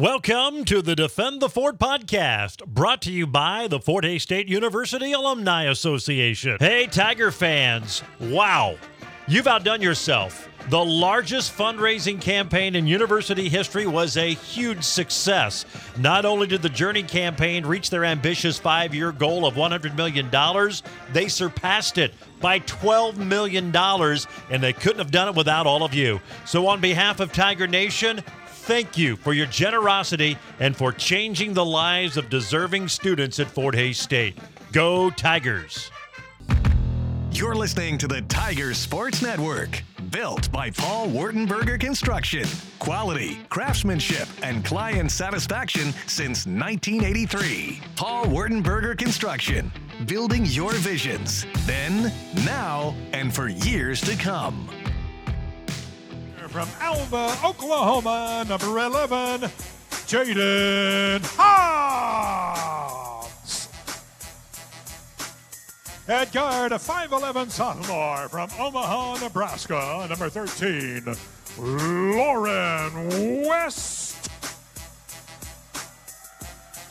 Welcome to the Defend the Fort podcast, brought to you by the Fort Hays State University Alumni Association. Hey, Tiger fans, wow, you've outdone yourself. The largest fundraising campaign in university history was a huge success. Not only did the Journey campaign reach their ambitious five year goal of $100 million, they surpassed it by $12 million, and they couldn't have done it without all of you. So, on behalf of Tiger Nation, thank you for your generosity and for changing the lives of deserving students at Fort Hays State. Go Tigers! You're listening to the Tiger Sports Network, built by Paul Wertenberger Construction. Quality, craftsmanship, and client satisfaction since 1983. Paul Wertenberger Construction, building your visions, then, now, and for years to come. From Alva, Oklahoma, number 11, Jaden Hobbs. Head guard, a 5'11 sophomore from Omaha, Nebraska, number 13, Lauren West.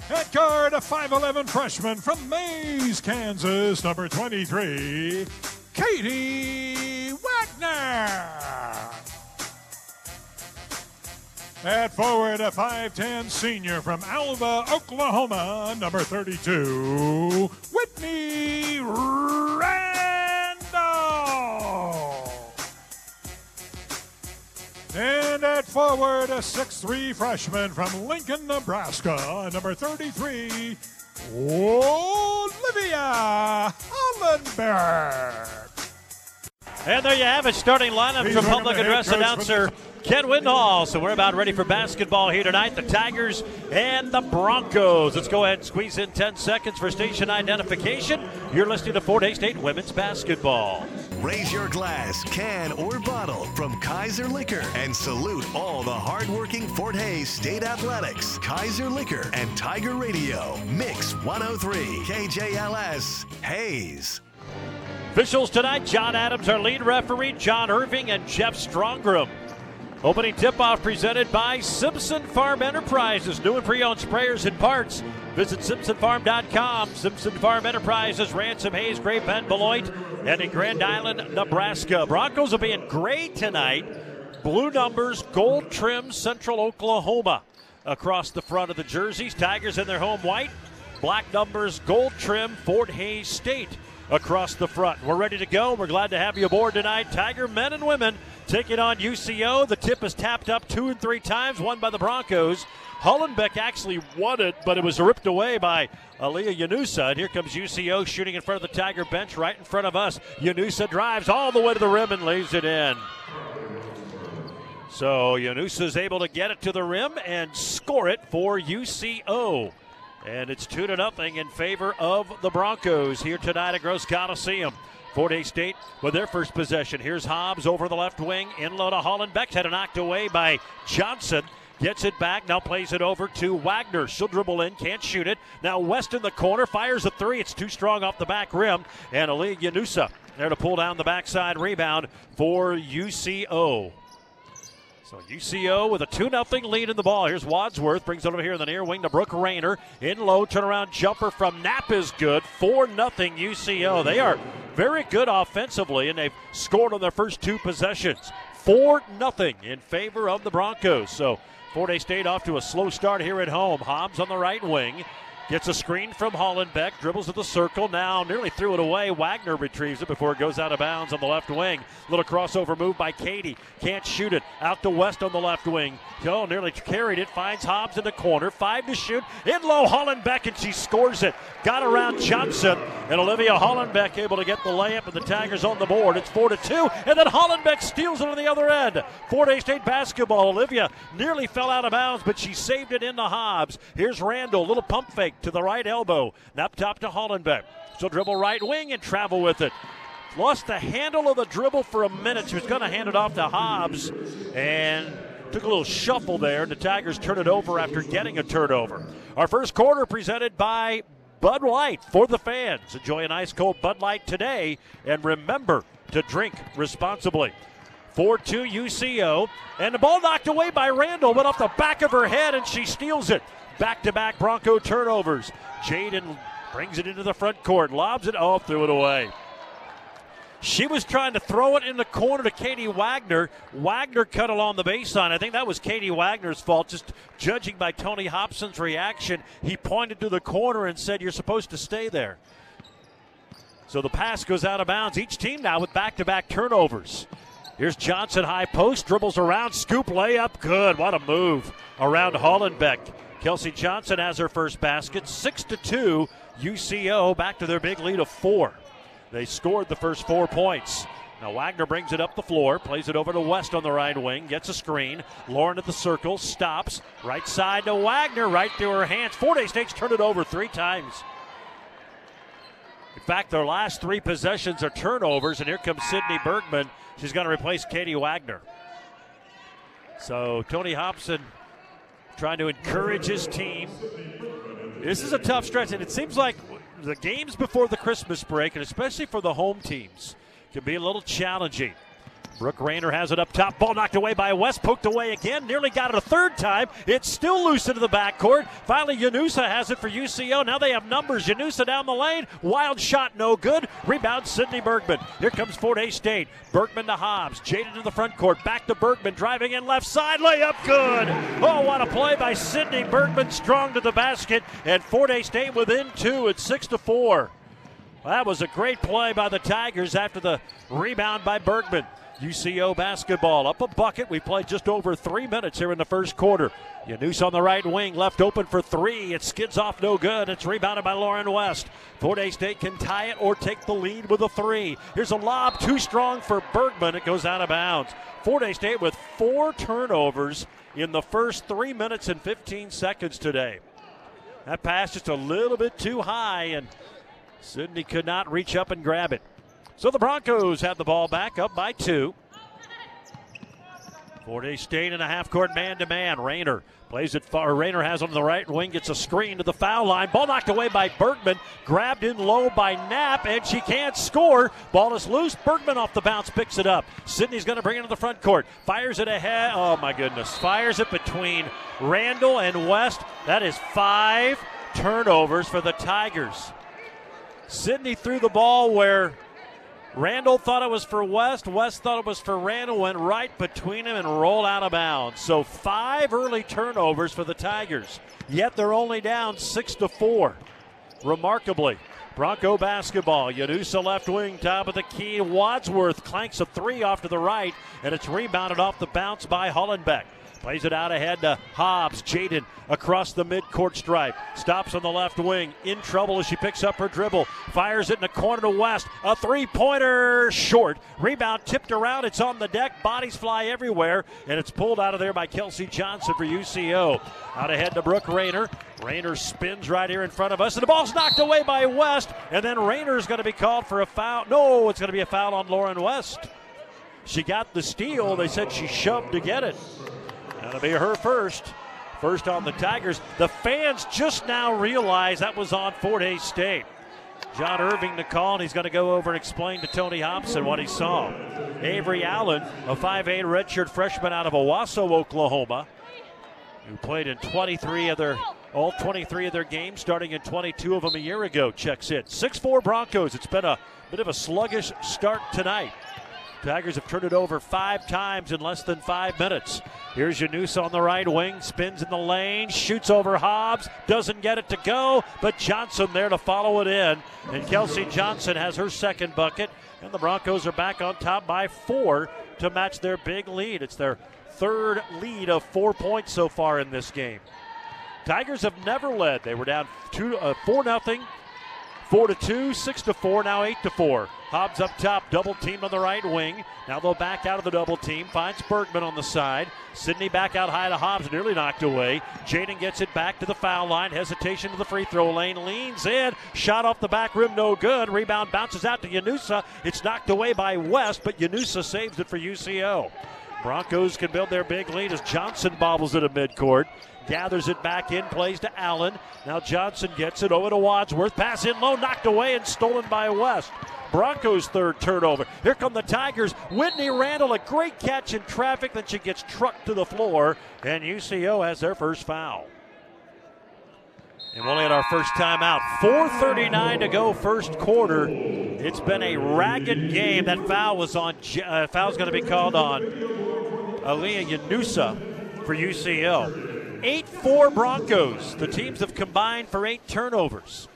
Head guard, a 5'11 freshman from Mays, Kansas, number 23, Katie Wagner. At forward, a 5'10 senior from Alva, Oklahoma, number 32, Whitney Randall. And at forward, a 6'3 freshman from Lincoln, Nebraska, number 33, Olivia Hollenbeck. And there you have it, starting lineup Please from public address announcer Ken Windhall. So we're about ready for basketball here tonight. The Tigers and the Broncos. Let's go ahead and squeeze in 10 seconds for station identification. You're listening to Fort Hays State Women's Basketball. Raise your glass, can, or bottle from Kaiser Liquor and salute all the hardworking Fort Hays State Athletics. Kaiser Liquor and Tiger Radio. Mix 103. KJLS. Hays. Officials tonight John Adams, our lead referee, John Irving, and Jeff Stromgren. Opening tip off presented by Simpson Farm Enterprises. New and pre owned sprayers and parts. Visit SimpsonFarm.com. Simpson Farm Enterprises, Ransom Hays, Great Bend, Beloit, and in Grand Island, Nebraska. Broncos will be in gray tonight. Blue numbers, gold trim, Central Oklahoma across the front of the jerseys. Tigers in their home white. Black numbers, gold trim, Fort Hays State across the front. We're ready to go. We're glad to have you aboard tonight. Tiger men and women taking on UCO. The tip is tapped up two and three times, won by the Broncos. Hollenbeck actually won it, but it was ripped away by Aliyah Yanusa. And here comes UCO shooting in front of the Tiger bench right in front of us. Yanusa drives all the way to the rim and lays it in. So Yanusa is able to get it to the rim and score it for UCO. And it's 2 to nothing in favor of the Broncos here tonight at Gross Coliseum. Fort Hays State with their first possession. Here's Hobbs over the left wing. In low to Hollenbeck. Had it knocked away by Johnson. Gets it back, now plays it over to Wagner. She'll dribble in, can't shoot it. Now West in the corner, fires a three. It's too strong off the back rim. And Ali Yanusa there to pull down the backside rebound for UCO. So UCO with a 2 0 lead in the ball. Here's Wadsworth, brings it over here in the near wing to Brooke Rayner. In low, turnaround jumper from Knapp is good. 4 0 UCO. They are very good offensively, and they've scored on their first two possessions. 4 0 in favor of the Broncos. So Fort Hays State off to a slow start here at home. Hobbs on the right wing. Gets a screen from Hollenbeck, dribbles to the circle, now nearly threw it away. Wagner retrieves it before it goes out of bounds on the left wing. Little crossover move by Katie. Can't shoot it. Out to West on the left wing. Oh, nearly carried it. Finds Hobbs in the corner. Five to shoot. In low, Hollenbeck, and she scores it. Got around Johnson, and Olivia Hollenbeck able to get the layup, and the Tigers on the board. It's 4 to 2, and then Hollenbeck steals it on the other end. Hays State basketball. Olivia nearly fell out of bounds, but she saved it into Hobbs. Here's Randall. Little pump fake to the right elbow. Up top to Hollenbeck. She'll dribble right wing and travel with it. Lost the handle of the dribble for a minute. She was going to hand it off to Hobbs and took a little shuffle there, and the Tigers turn it over after getting a turnover. Our first quarter presented by Bud Light for the fans. Enjoy an ice cold Bud Light today, and remember to drink responsibly. 4 2 UCO. And the ball knocked away by Randall, went off the back of her head, and she steals it. Back to back Bronco turnovers. Jaden brings it into the front court, lobs it, oh, threw it away. She was trying to throw it in the corner to Katie Wagner. Wagner cut along the baseline. I think that was Katie Wagner's fault. Just judging by Tony Hobson's reaction, he pointed to the corner and said, You're supposed to stay there. So the pass goes out of bounds. Each team now with back to back turnovers. Here's Johnson high post, dribbles around, scoop layup. Good. What a move around Hollenbeck. Kelsey Johnson has her first basket. 6 to 2. UCO back to their big lead of four. They scored the first four points. Now Wagner brings it up the floor, plays it over to West on the right wing, gets a screen. Lauren at the circle, stops. Right side to Wagner, right through her hands. Fort Hays State's turned it over three times. In fact, their last three possessions are turnovers, and here comes Sydney Bergman. She's going to replace Katie Wagner. So Tony Hobson trying to encourage his team. This is a tough stretch, and it seems like the games before the Christmas break, and especially for the home teams, can be a little challenging. Brooke Rayner has it up top. Ball knocked away by West. Poked away again. Nearly got it a third time. It's still loose into the backcourt. Finally, Yanusa has it for UCO. Now they have numbers. Yanusa down the lane. Wild shot, no good. Rebound, Sydney Bergman. Here comes Fort Hays State. Bergman to Hobbs. Jaden to the front court. Back to Bergman. Driving in left side. Layup, good. Oh, what a play by Sydney Bergman. Strong to the basket. And Fort Hays State within two. It's 6 to 4. That was a great play by the Tigers after the rebound by Bergman. UCO basketball up a bucket. We played just over three minutes here in the first quarter. Yanus on the right wing, left open for three. It skids off no good. It's rebounded by Lauren West. Fort Hays State can tie it or take the lead with a three. Here's a lob, too strong for Bergman. It goes out of bounds. Fort Hays State with four turnovers in the first three minutes and 15 seconds today. That pass just a little bit too high, and Sydney could not reach up and grab it. So the Broncos have the ball back up by two. Fort Hays State in a half court man to man. Rayner plays it far. Rayner has on the right wing, gets a screen to the foul line. Ball knocked away by Bergman. Grabbed in low by Knapp, and she can't score. Ball is loose. Bergman off the bounce picks it up. Sydney's going to bring it to the front court. Fires it ahead. Oh my goodness. Fires it between Randall and West. That is five turnovers for the Tigers. Sydney threw the ball where Randall thought it was for West. West thought it was for Randall. Went right between them and rolled out of bounds. So five early turnovers for the Tigers. Yet they're only down six to four. Remarkably. Bronco basketball. Yanusa left wing, top of the key. Wadsworth clanks a three off to the right, and it's rebounded off the bounce by Hollenbeck. Plays it out ahead to Hobbs. Jaden across the midcourt stripe. Stops on the left wing. In trouble as she picks up her dribble. Fires it in the corner to West. A three pointer short. Rebound tipped around. It's on the deck. Bodies fly everywhere. And it's pulled out of there by Kelsey Johnson for UCO. Out ahead to Brooke Rayner. Rayner spins right here in front of us. And the ball's knocked away by West. And then Rayner's going to be called for a foul. No, it's going to be a foul on Lauren West. She got the steal. They said she shoved to get it. That'll be her first. First on the Tigers. The fans just now realize that was on Fort Hays State. John Irving the call, and he's going to go over and explain to Tony Hobson what he saw. Avery Allen, a 5'8 redshirt freshman out of Owasso, Oklahoma, who played in 23 of their all 23 of their games, starting in 22 of them a year ago, checks in. 6-4 Broncos. It's been a bit of a sluggish start tonight. Tigers have turned it over five times in less than five minutes. Here's Janus on the right wing, spins in the lane, shoots over Hobbs, doesn't get it to go, but Johnson there to follow it in. And Kelsey Johnson has her second bucket, and the Broncos are back on top by four to match their big lead. It's their third lead of four points so far in this game. Tigers have never led. They were down two, uh, four nothing, four to two, six to four, now eight to four. Hobbs up top, double team on the right wing. Now they'll back out of the double team. Finds Bergman on the side. Sydney back out high to Hobbs, nearly knocked away. Jaden gets it back to the foul line. Hesitation to the free throw lane. Leans in. Shot off the back rim, no good. Rebound bounces out to Yanusa. It's knocked away by West, but Yanusa saves it for UCO. Broncos can build their big lead as Johnson bobbles it at midcourt. Gathers it back in, plays to Allen. Now Johnson gets it over to Wadsworth. Pass in low, knocked away and stolen by West. Broncos' third turnover. Here come the Tigers. Whitney Randall, a great catch in traffic. Then she gets trucked to the floor, and UCO has their first foul. And we'll at our first time out. 4:39 to go, first quarter. It's been a ragged game. That foul was on. Uh, foul's going to be called on Aliyah Yanusa for UCO. 8-4 Broncos. The teams have combined for eight turnovers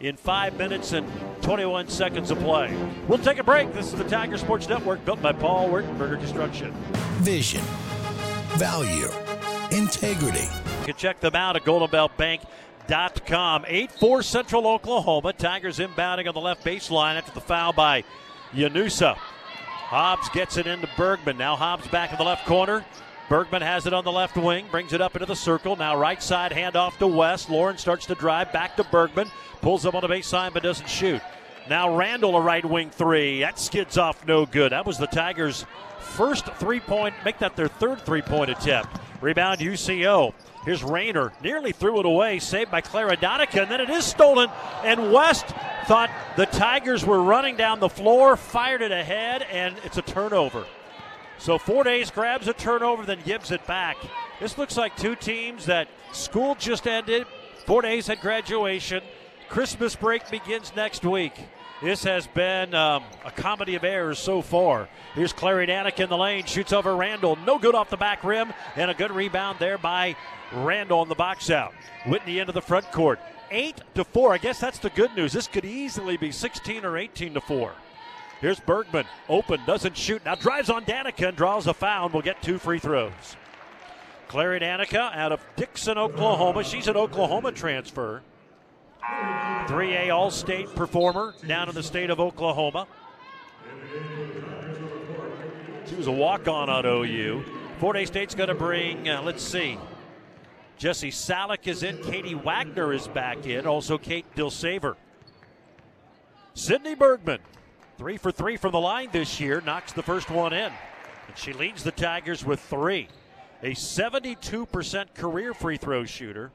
in five minutes and 21 seconds of play. We'll take a break. This is the Tiger Sports Network, built by Paul Wertenberger Construction. Vision, value, integrity. You can check them out at Golden Belt Bank com. 8 4 Central Oklahoma. Tigers inbounding on the left baseline after the foul by Yanusa. Hobbs gets it into Bergman. Now Hobbs back in the left corner. Bergman has it on the left wing, brings it up into the circle. Now right side handoff to West. Lauren starts to drive back to Bergman. Pulls up on the baseline but doesn't shoot. Now Randall a right wing three. That skids off no good. That was the Tigers' first three point, make that their third three point attempt. Rebound UCO. Here's Rayner, nearly threw it away, saved by Clara Donica, and then it is stolen. And West thought the Tigers were running down the floor, fired it ahead, and it's a turnover. So Fort Hays grabs a turnover, then gives it back. This looks like two teams that school just ended. Fort Hays had graduation. Christmas break begins next week. This has been um, a comedy of errors so far. Here's Clary Danica in the lane, shoots over Randall. No good off the back rim, and a good rebound there by Randall on the box out. Whitney into the front court. 8 to 4. I guess that's the good news. This could easily be 16 or 18 to 4. Here's Bergman. Open, doesn't shoot. Now drives on Danica and draws a foul. Will get two free throws. Clary Danica out of Dickson, Oklahoma. She's an Oklahoma transfer. 3A All State performer down in the state of Oklahoma. She was a walk on on OU. Fort Hays State's going to bring, uh, let's see, Jesse Salick is in. Katie Wagner is back in. Also, Kate Dilsaver. Sydney Bergman, three for three from the line this year, knocks the first one in. And she leads the Tigers with three. A 72% career free throw shooter.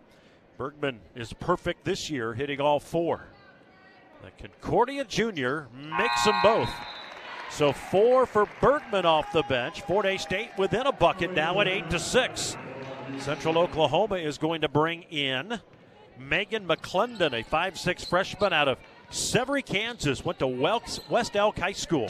Bergman is perfect this year, hitting all four. The Concordia Junior makes them both. So four for Bergman off the bench. Fort Hays State within a bucket now at eight to six. Central Oklahoma is going to bring in Megan McClendon, a five-six freshman out of Severy, Kansas. Went to West Elk High School.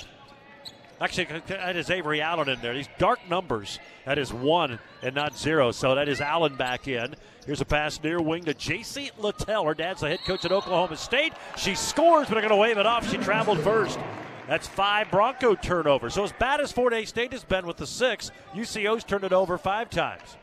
Actually, that is Avery Allen in there. These dark numbers. That is one and not zero. So that is Allen back in. Here's a pass near wing to JC Littell. Her dad's the head coach at Oklahoma State. She scores, but they're going to wave it off. She traveled first. That's five Bronco turnovers. So as bad as Fort Hays State has been with the six, UCO's turned it over five times.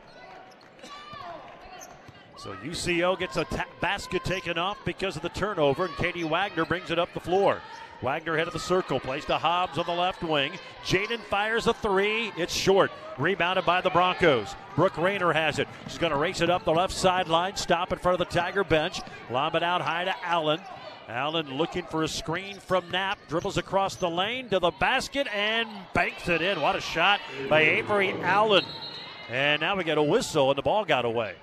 So UCO gets a ta- basket taken off because of the turnover, and Katie Wagner brings it up the floor. Wagner head of the circle, plays to Hobbs on the left wing. Jaden fires a three. It's short. Rebounded by the Broncos. Brooke Rayner has it. She's going to race it up the left sideline, stop in front of the Tiger bench, lob it out high to Allen. Allen looking for a screen from Knapp. Dribbles across the lane to the basket and banks it in. What a shot by Avery Allen. And now we get a whistle, and the ball got away.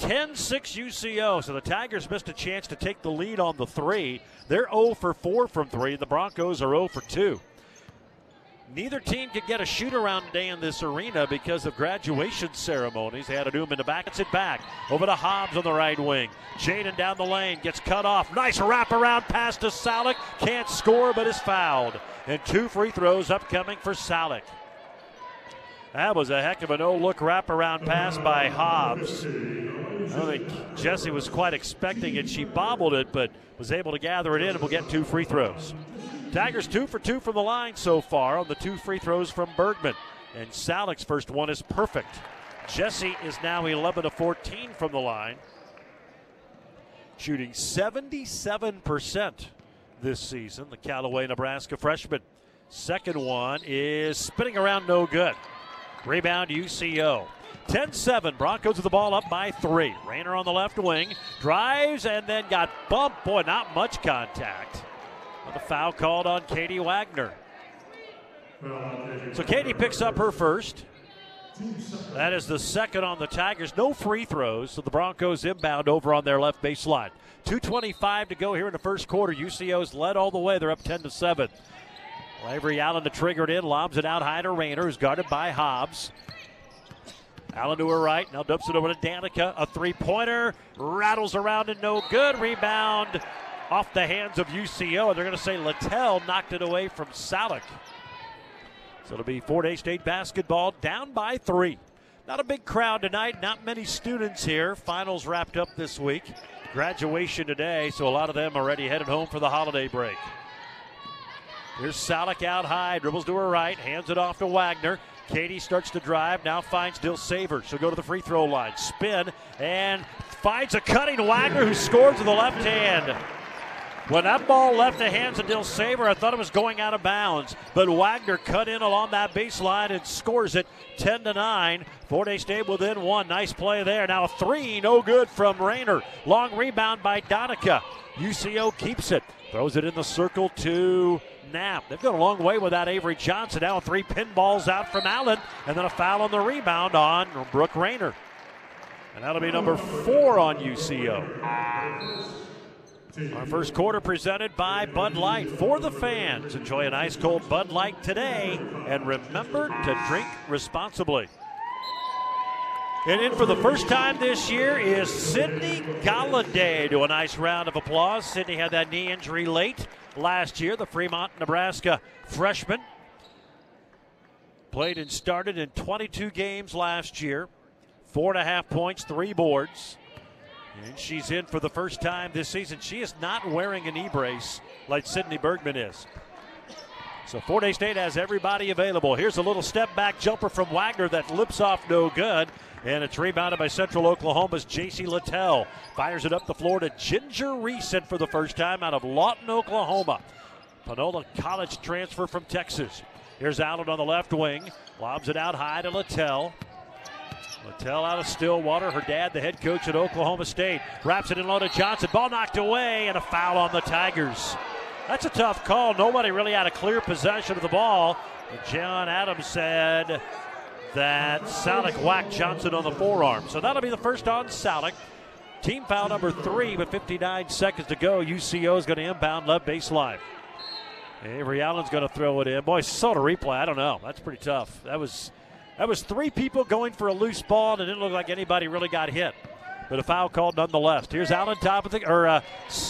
10 6 UCO. So the Tigers missed a chance to take the lead on the three. They're 0 for 4 from three. The Broncos are 0 for 2. Neither team could get a shoot around today in this arena because of graduation ceremonies. They had them in the back. It's it back. Over to Hobbs on the right wing. Jaden down the lane gets cut off. Nice wraparound pass to Salick. Can't score, but is fouled. And two free throws upcoming for Salick. That was a heck of a no look wraparound pass by Hobbs. I don't think Jesse was quite expecting it. She bobbled it, but was able to gather it in and will get two free throws. Tigers two for two from the line so far on the two free throws from Bergman. And Salick's first one is perfect. Jesse is now 11 to 14 from the line, shooting 77% this season. The Callaway, Nebraska freshman. Second one is spinning around no good. Rebound UCO. 10 7. Broncos with the ball up by three. Rayner on the left wing. Drives and then got bumped. Boy, not much contact. With a foul called on Katie Wagner. So Katie picks up her first. That is the second on the Tigers. No free throws, so the Broncos inbound over on their left baseline. 2.25 to go here in the first quarter. UCO's led all the way. They're up 10 to 7. Avery Allen to trigger it in, lobs it out high to Rayner, who's guarded by Hobbs. Allen to her right, now dumps it over to Danica. A three pointer, rattles around and no good. Rebound off the hands of UCO. and They're going to say Littell knocked it away from Salik. So it'll be Fort Hays State basketball down by three. Not a big crowd tonight, not many students here. Finals wrapped up this week. Graduation today, so a lot of them already headed home for the holiday break. Here's Salik out high, dribbles to her right, hands it off to Wagner. Katie starts to drive, now finds Dilsaver. She'll go to the free throw line, spin, and finds a cutting Wagner who scores with the left hand. When that ball left the hands of Dilsaver, I thought it was going out of bounds. But Wagner cut in along that baseline and scores it 10 to 9. Fort Hays State within one. Nice play there. Now three, no good from Rayner. Long rebound by Donica. UCO keeps it. Throws it in the circle to Knapp. They've gone a long way without Avery Johnson. Now three pinballs out from Allen, and then a foul on the rebound on Brooke Rayner. And that'll be number four on UCO. Our first quarter presented by Bud Light for the fans. Enjoy an ice cold Bud Light today and remember to drink responsibly. And in for the first time this year is Sydney Galladay. To a nice round of applause. Sydney had that knee injury late last year, the Fremont, Nebraska freshman. Played and started in 22 games last year. Four and a half points, three boards. And she's in for the first time this season. She is not wearing a knee brace like Sydney Bergman is. So Fort Hays State has everybody available. Here's a little step back jumper from Wagner that lips off no good. And it's rebounded by Central Oklahoma's J.C. Littell. Fires it up the floor to Ginger Reeson for the first time out of Lawton, Oklahoma. Panola College transfer from Texas. Here's Allen on the left wing. Lobs it out high to Littell. Littell out of Stillwater. Her dad, the head coach at Oklahoma State, wraps it in low to Johnson. Ball knocked away and a foul on the Tigers. That's a tough call. Nobody really had a clear possession of the ball. John Adams said that Salik whacked Johnson on the forearm. So that'll be the first on Salik. Team foul number three with 59 seconds to go. UCO is going to inbound left baseline. Avery Allen's going to throw it in. Boy, saw the replay. I don't know. That's pretty tough. That was that was three people going for a loose ball, and it didn't look like anybody really got hit. But a foul called nonetheless. Here's Allen top of the, or uh,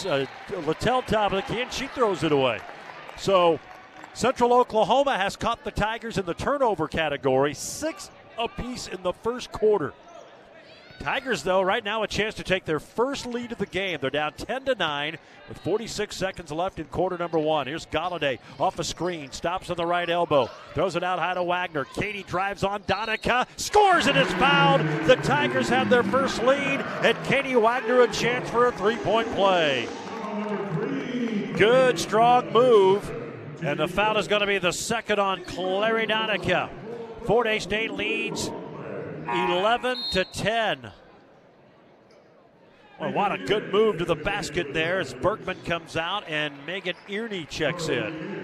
uh, Littell top of the key, and she throws it away. So Central Oklahoma has caught the Tigers in the turnover category, six apiece in the first quarter. Tigers, though, right now a chance to take their first lead of the game. They're down 10 to 9 with 46 seconds left in quarter number one. Here's Galladay off a screen, stops on the right elbow, throws it out high to Wagner. Katie drives on Donica, scores and it's fouled. The Tigers have their first lead, and Katie Wagner a chance for a three point play. Good, strong move. And the foul is going to be the second on Clary Donica. Fort Hays State leads 11 to 10. Well, what a good move to the basket there as Bergman comes out and Megan Earney checks in.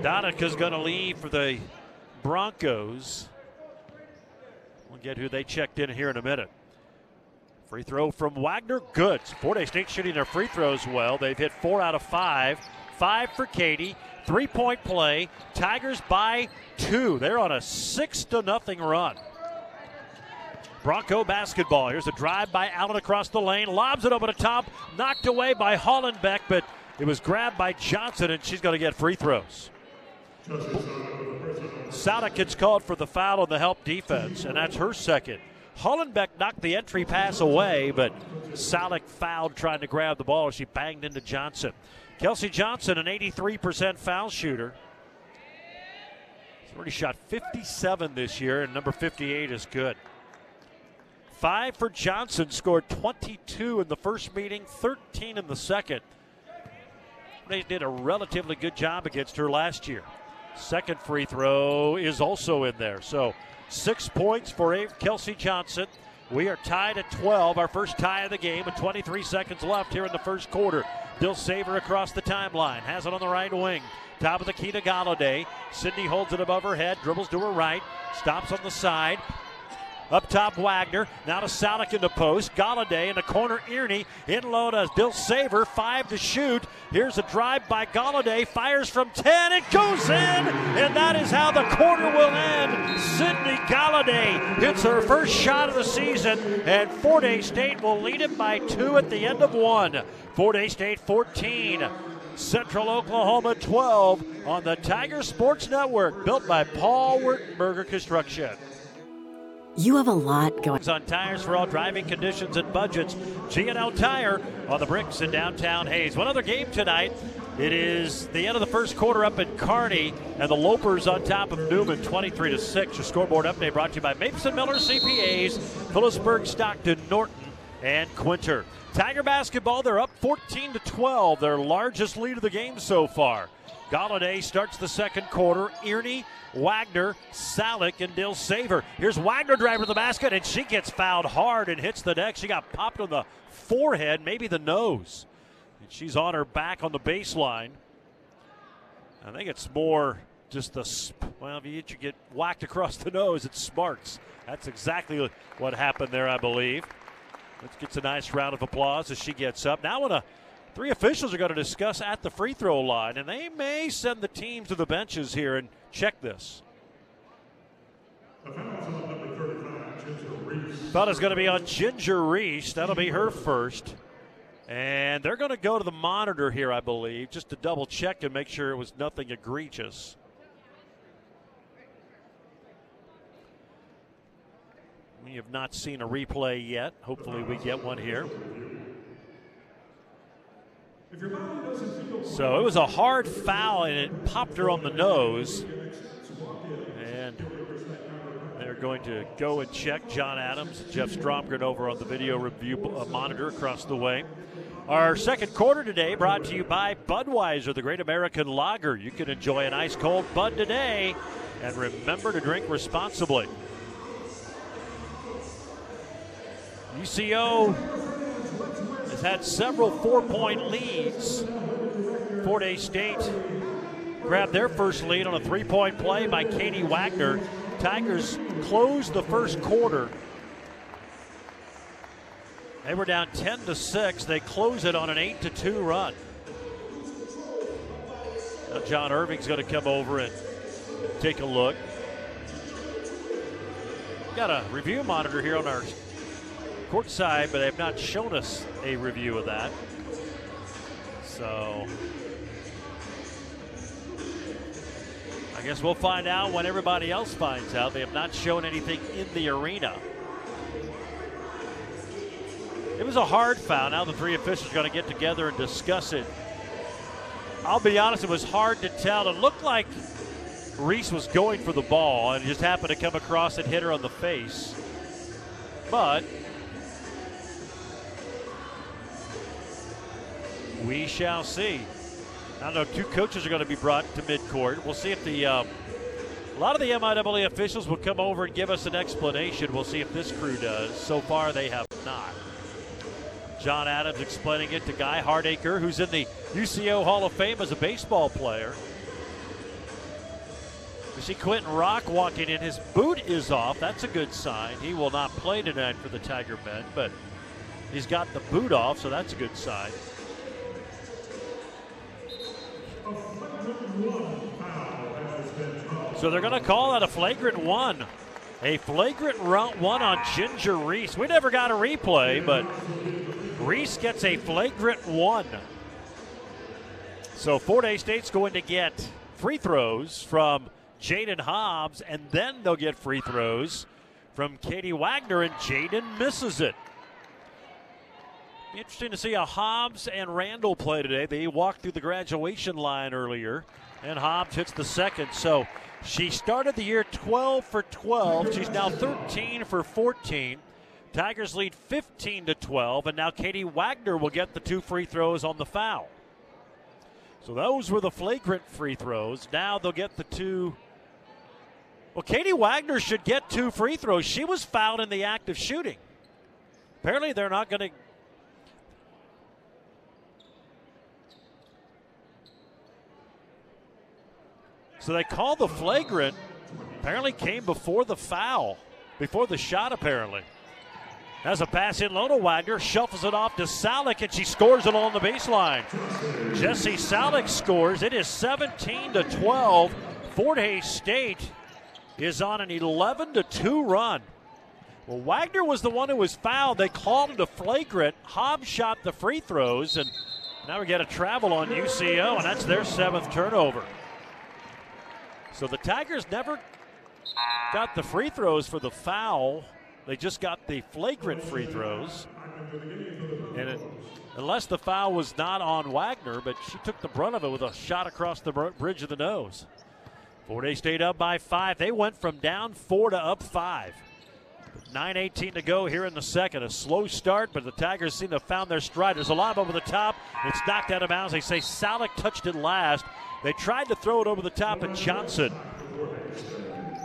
Donica's going to leave for the Broncos. We'll get who they checked in here in a minute. Free throw from Wagner, good. Fort Hays State shooting their free throws well. They've hit four out of five. Five for Katie. Three point play. Tigers by two. They're on a six to nothing run. Bronco basketball. Here's a drive by Allen across the lane. Lobs it over the top. Knocked away by Hollenbeck, but it was grabbed by Johnson, and she's going to get free throws. Salik gets called for the foul on the help defense, and that's her second. Hollenbeck knocked the entry pass away, but Salik fouled trying to grab the ball as she banged into Johnson. Kelsey Johnson, an 83% foul shooter. She's already shot 57 this year, and number 58 is good. Five for Johnson, scored 22 in the first meeting, 13 in the second. They did a relatively good job against her last year. Second free throw is also in there. So six points for Kelsey Johnson We are tied at 12, our first tie of the game, with 23 seconds left here in the first quarter. Dilsaver across the timeline, has it on the right wing. Top of the key to Galladay. Sydney holds it above her head, dribbles to her right, stops on the side, up top, Wagner. Now to Salick in the post. Galladay in the corner, Earney. In low to Saver Five to shoot. Here's a drive by Galladay. Fires from 10. It goes in. And that is how the quarter will end. Sydney Galladay hits her first shot of the season. And Fort Hays State will lead it by two at the end of one. Fort Hays State 14. Central Oklahoma 12 on the Tiger Sports Network, built by Paul Wertenberger Construction. You have a lot going on tires for all driving conditions and budgets. G&L Tire on the bricks in downtown Hays. One other game tonight. It is the end of the first quarter up at Kearney, and the Lopers on top of Newman, 23 to six. Your scoreboard update brought to you by Mason Miller CPAs, Phillipsburg, Stockton, Norton, and Quinter. Tiger basketball, they're up 14 to 12, their largest lead of the game so far. Galladay starts the second quarter. Earney, Wagner, Salick, and Dilsaver. Here's Wagner driving to the basket, and she gets fouled hard and hits the deck. She got popped on the forehead, maybe the nose. And she's on her back on the baseline. I think it's more just the well, if you get whacked across the nose, it smarts. That's exactly what happened there, I believe. Let's get a nice round of applause as she gets up. Now, when a Three officials are going to discuss at the free throw line, and they may send the team to the benches here and check this. Foul is going to be on Ginger Reese. That'll be her first. And they're going to go to the monitor here, I believe, just to double check and make sure it was nothing egregious. We have not seen a replay yet. Hopefully, we get one here. So it was a hard foul and it popped her on the nose. And they're going to go and check John Adams, and Jeff Stromgren over on the video review uh, monitor across the way. Our second quarter today brought to you by Budweiser, the great American lager. You can enjoy an ice cold Bud today and remember to drink responsibly. UCO has had several four point leads. Fort Hays State grabbed their first lead on a three point play by Katie Wagner. Tigers closed the first quarter. They were down 10 to 6. They close it on an 8 to 2 run. Now John Irving's going to come over and take a look. Got a review monitor here on our courtside, but they have not shown us a review of that. So I guess we'll find out when everybody else finds out. They have not shown anything in the arena. It was a hard foul. Now the three officials are going to get together and discuss it. I'll be honest, it was hard to tell. It looked like Reese was going for the ball and just happened to come across and hit her on the face. But We shall see. I don't know. Two coaches are going to be brought to midcourt. We'll see if the um, a lot of the MIAA officials will come over and give us an explanation. We'll see if this crew does. So far, they have not. John Adams explaining it to Guy Hardaker, who's in the UCO Hall of Fame as a baseball player. We see Quentin Rock walking in. His boot is off. That's a good sign. He will not play tonight for the Tiger men, but he's got the boot off, so that's a good sign. So they're going to call that a flagrant one. A flagrant one on Ginger Reese. We never got a replay, but Reese gets a flagrant one. So Fort Hays State's going to get free throws from Jaden Hobbs, and then they'll get free throws from Katie Wagner, and Jaden misses it. Interesting to see how Hobbs and Randall play today. They walked through the graduation line earlier, and Hobbs hits the second. So she started the year 12 for 12. She's now 13 for 14. Tigers lead 15 to 12, and now Katie Wagner will get the two free throws on the foul. So those were the flagrant free throws. Now they'll get the two. Well, Katie Wagner should get two free throws. She was fouled in the act of shooting. Apparently, they're not going to. So they call the flagrant. Apparently, came before the foul, before the shot, apparently. Has a pass in Lona Wagner, shuffles it off to Salik, and she scores it on the baseline. Jesse Salik scores. It is 17 to 12. Fort Hays State is on an 11 to 2 run. Well, Wagner was the one who was fouled. They called him a flagrant. Hobbs shot the free throws, and now we get a travel on UCO, and that's their seventh turnover. So the Tigers never got the free throws for the foul. They just got the flagrant free throws. And it, unless the foul was not on Wagner, but she took the brunt of it with a shot across the bridge of the nose. Fort Hays State up by five. They went from down four to up five. 9.18 to go here in the second. A slow start, but the Tigers seem to have found their stride. There's a lob over the top. It's knocked out of bounds. They say Salik touched it last. They tried to throw it over the top at Johnson.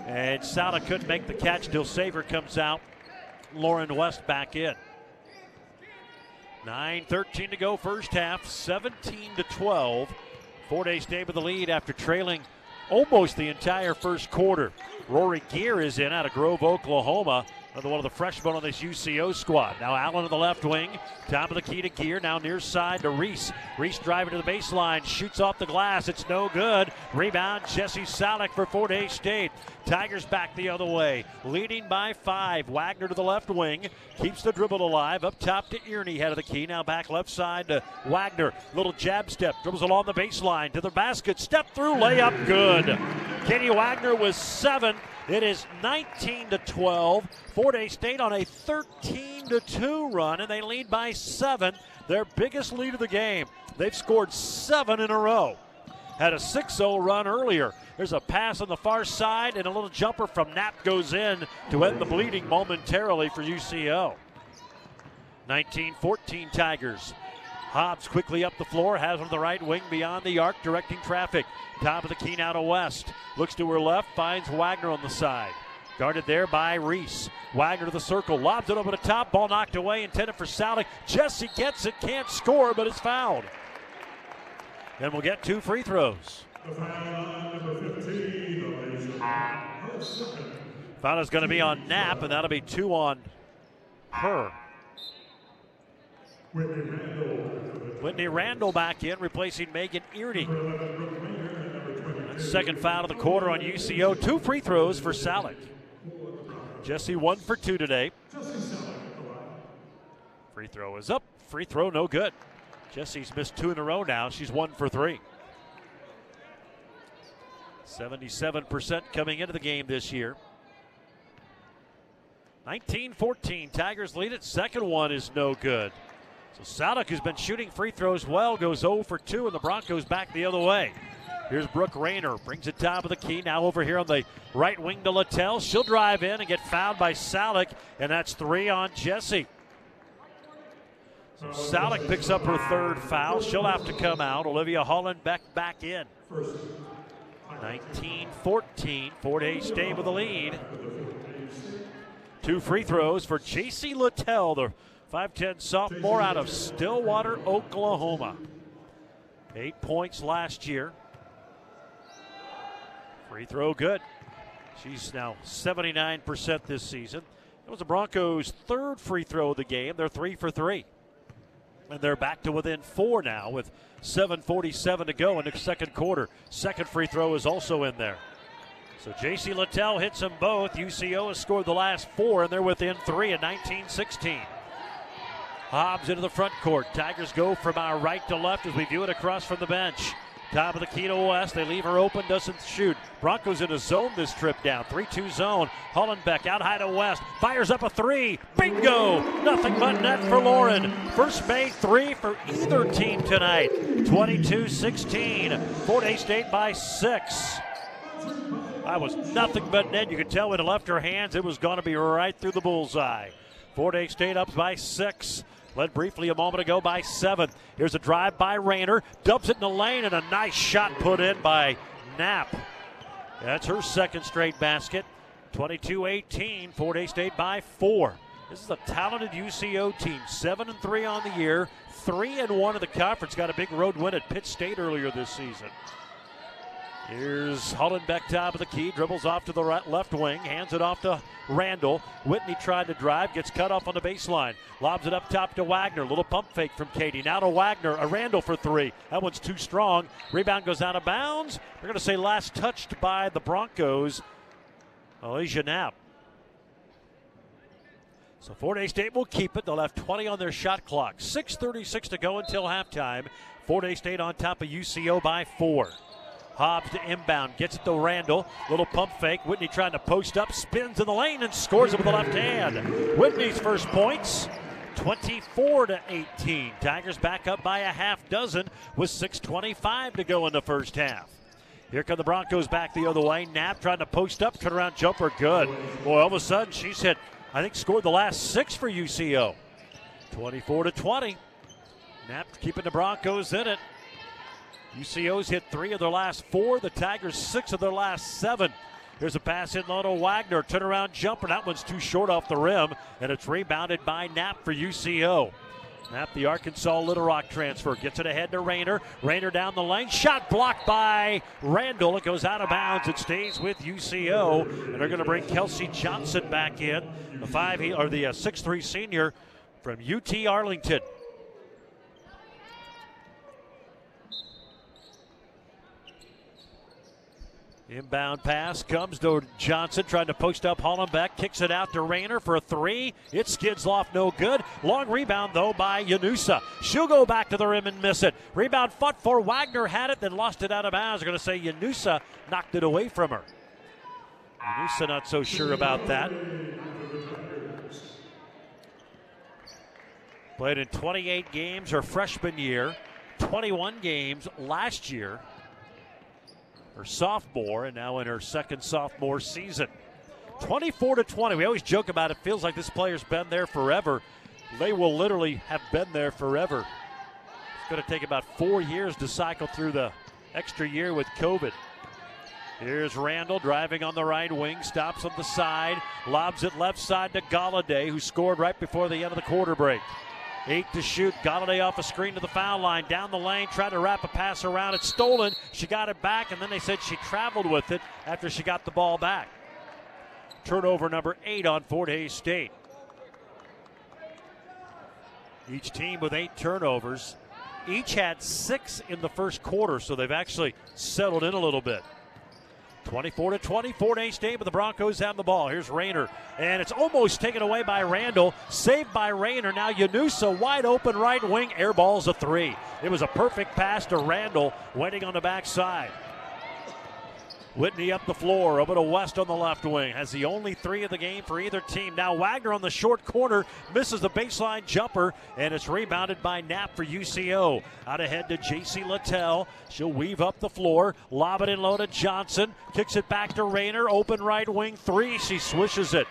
And Salik couldn't make the catch Dilsaver comes out. Lauren West back in. 9.13 to go first half. 17 to 12. Fort Hays State with the lead after trailing almost the entire first quarter. Rory Gear is in out of Grove, Oklahoma another one of the freshmen on this UCO squad. Now Allen to the left wing, top of the key to Gear, now near side to Reese. Reese driving to the baseline, shoots off the glass, it's no good. Rebound, Jesse Salik for Fort Hays State. Tigers back the other way, leading by five. Wagner to the left wing, keeps the dribble alive, up top to Earney, head of the key, now back left side to Wagner. Little jab step, dribbles along the baseline to the basket, step through, layup, good. Kenny Wagner was seven. It is 19 to 12. Fort Hays State on a 13 to 2 run, and they lead by seven. Their biggest lead of the game. They've scored seven in a row. Had a 6 0 run earlier. There's a pass on the far side, and a little jumper from Knapp goes in to end the bleeding momentarily for UCO. 19 14 Tigers. Hobbs quickly up the floor, has on the right wing beyond the arc, directing traffic. Top of the key now to West. Looks to her left, finds Wagner on the side. Guarded there by Reese. Wagner to the circle, lobs it over the top, ball knocked away, intended for Salik. Jesse gets it, can't score, but it's fouled. And we'll get two free throws. Foul is going to be on Knapp, and that'll be two on her. Whitney Randall back in, replacing Megan Earney. Second foul of the quarter on UCO. Two free throws for Salik. Jesse one for two today. Free throw is up. Free throw no good. Jesse's missed two in a row now. She's one for three. 77% coming into the game this year. 19 14. Tigers lead it. Second one is no good. So Salik, who's been shooting free throws well, goes 0 for 2, and the Broncos back the other way. Here's Brooke Rayner, brings it top of the key. Now over here on the right wing to Littell. She'll drive in and get fouled by Salik, and that's three on Jesse. So Salik picks up her third foul. She'll have to come out. Olivia Hollenbeck back in. 19 14. Fort Hays State with the lead. Two free throws for JC Littell, the 5'10 sophomore out of Stillwater, Oklahoma. Eight points last year. Free throw good. She's now 79% this season. It was the Broncos' third free throw of the game. They're three for three. And they're back to within four now with 7.47 to go in the second quarter. Second free throw is also in there. So JC Littell hits them both. UCO has scored the last four, and they're within three at 19 16. Hobbs into the front court. Tigers go from our right to left as we view it across from the bench. Top of the key to West. They leave her open, doesn't shoot. Broncos in a zone this trip down. 3 2 zone. Hollenbeck out high to West. Fires up a three. Bingo! Nothing but net for Lauren. First made three for either team tonight. 22 16. Fort Hays State by six. That was nothing but net. You could tell when it left her hands, it was going to be right through the bullseye. Fort Hays State up by six. Led briefly a moment ago by seven. Here's a drive by Rayner. Dumps it in the lane and a nice shot put in by Knapp. That's her second straight basket. 22 18. Fort Hays State by four. This is a talented UCO team, seven and three on the year, three and one of the conference. Got a big road win at Pitt State earlier this season. Here's Hollenbeck top of the key, dribbles off to the right, left wing, hands it off to Randall. Whitney tried to drive, gets cut off on the baseline, lobs it up top to Wagner. Little pump fake from Katie. Now to Wagner, a Randall for three. That one's too strong. Rebound goes out of bounds. We're going to say last touched by the Broncos. Alicia Knapp. So Fort Hays State will keep it. They'll have 20 on their shot clock. 6.36 to go until halftime. Fort Hays State on top of UCO by four. Hobbs to inbound, gets it to Randall. Little pump fake. Whitney trying to post up, spins in the lane and scores it with the left hand. Whitney's first points. 24 to 18. Tigers back up by a half dozen with 6.25 to go in the first half. Here come the Broncos back the other way. Knapp trying to post up, cut around jumper, good. Boy, all of a sudden she's hit I think scored the last six for UCO. 24 to 20. Knapp keeping the Broncos in it. UCO's hit three of their last four. The Tigers six of their last seven. Here's a pass in low to Wagner. Turnaround jumper. That one's too short off the rim, and it's rebounded by Knapp for UCO. Knapp, the Arkansas Little Rock transfer, gets it ahead to Rayner. Rayner down the lane. Shot blocked by Randall. It goes out of bounds. It stays with UCO, and they're going to bring Kelsey Johnson back in, the five or the uh, six-three senior from UT Arlington. Inbound pass comes to Johnson, trying to post up Hollenbeck, kicks it out to Rayner for a three. It skids off, no good. Long rebound, though, by Yanusa. She'll go back to the rim and miss it. Rebound fought for Wagner, had it, then lost it out of bounds. They're going to say Yanusa knocked it away from her. Yanusa not so sure about that. Played in 28 games her freshman year, 21 games last year her sophomore, and now in her second sophomore season. 24 to 20. We always joke about it. Feels like this player's been there forever. They will literally have been there forever. It's going to take about four years to cycle through the extra year with COVID. Here's Randall driving on the right wing, stops on the side, lobs it left side to Galladay, who scored right before the end of the quarter break. Eight to shoot. Galladay off a screen to the foul line. Down the lane. Tried to wrap a pass around. It's stolen. She got it back, and then they said she traveled with it after she got the ball back. Turnover number eight on Fort Hays State. Each team with eight turnovers. Each had six in the first quarter, so they've actually settled in a little bit. 24 to 20, Fort Hays State, but the Broncos have the ball. Here's Rayner, and it's almost taken away by Randall. Saved by Rayner. Now Yanusa wide open right wing, airballs a three. It was a perfect pass to Randall, waiting on the backside. Whitney up the floor, over to West on the left wing. Has the only three of the game for either team. Now Wagner on the short corner misses the baseline jumper, and it's rebounded by Knapp for UCO. Out ahead to JC Littell. She'll weave up the floor, lob it in low to Johnson, kicks it back to Rayner. Open right wing three. She swishes it.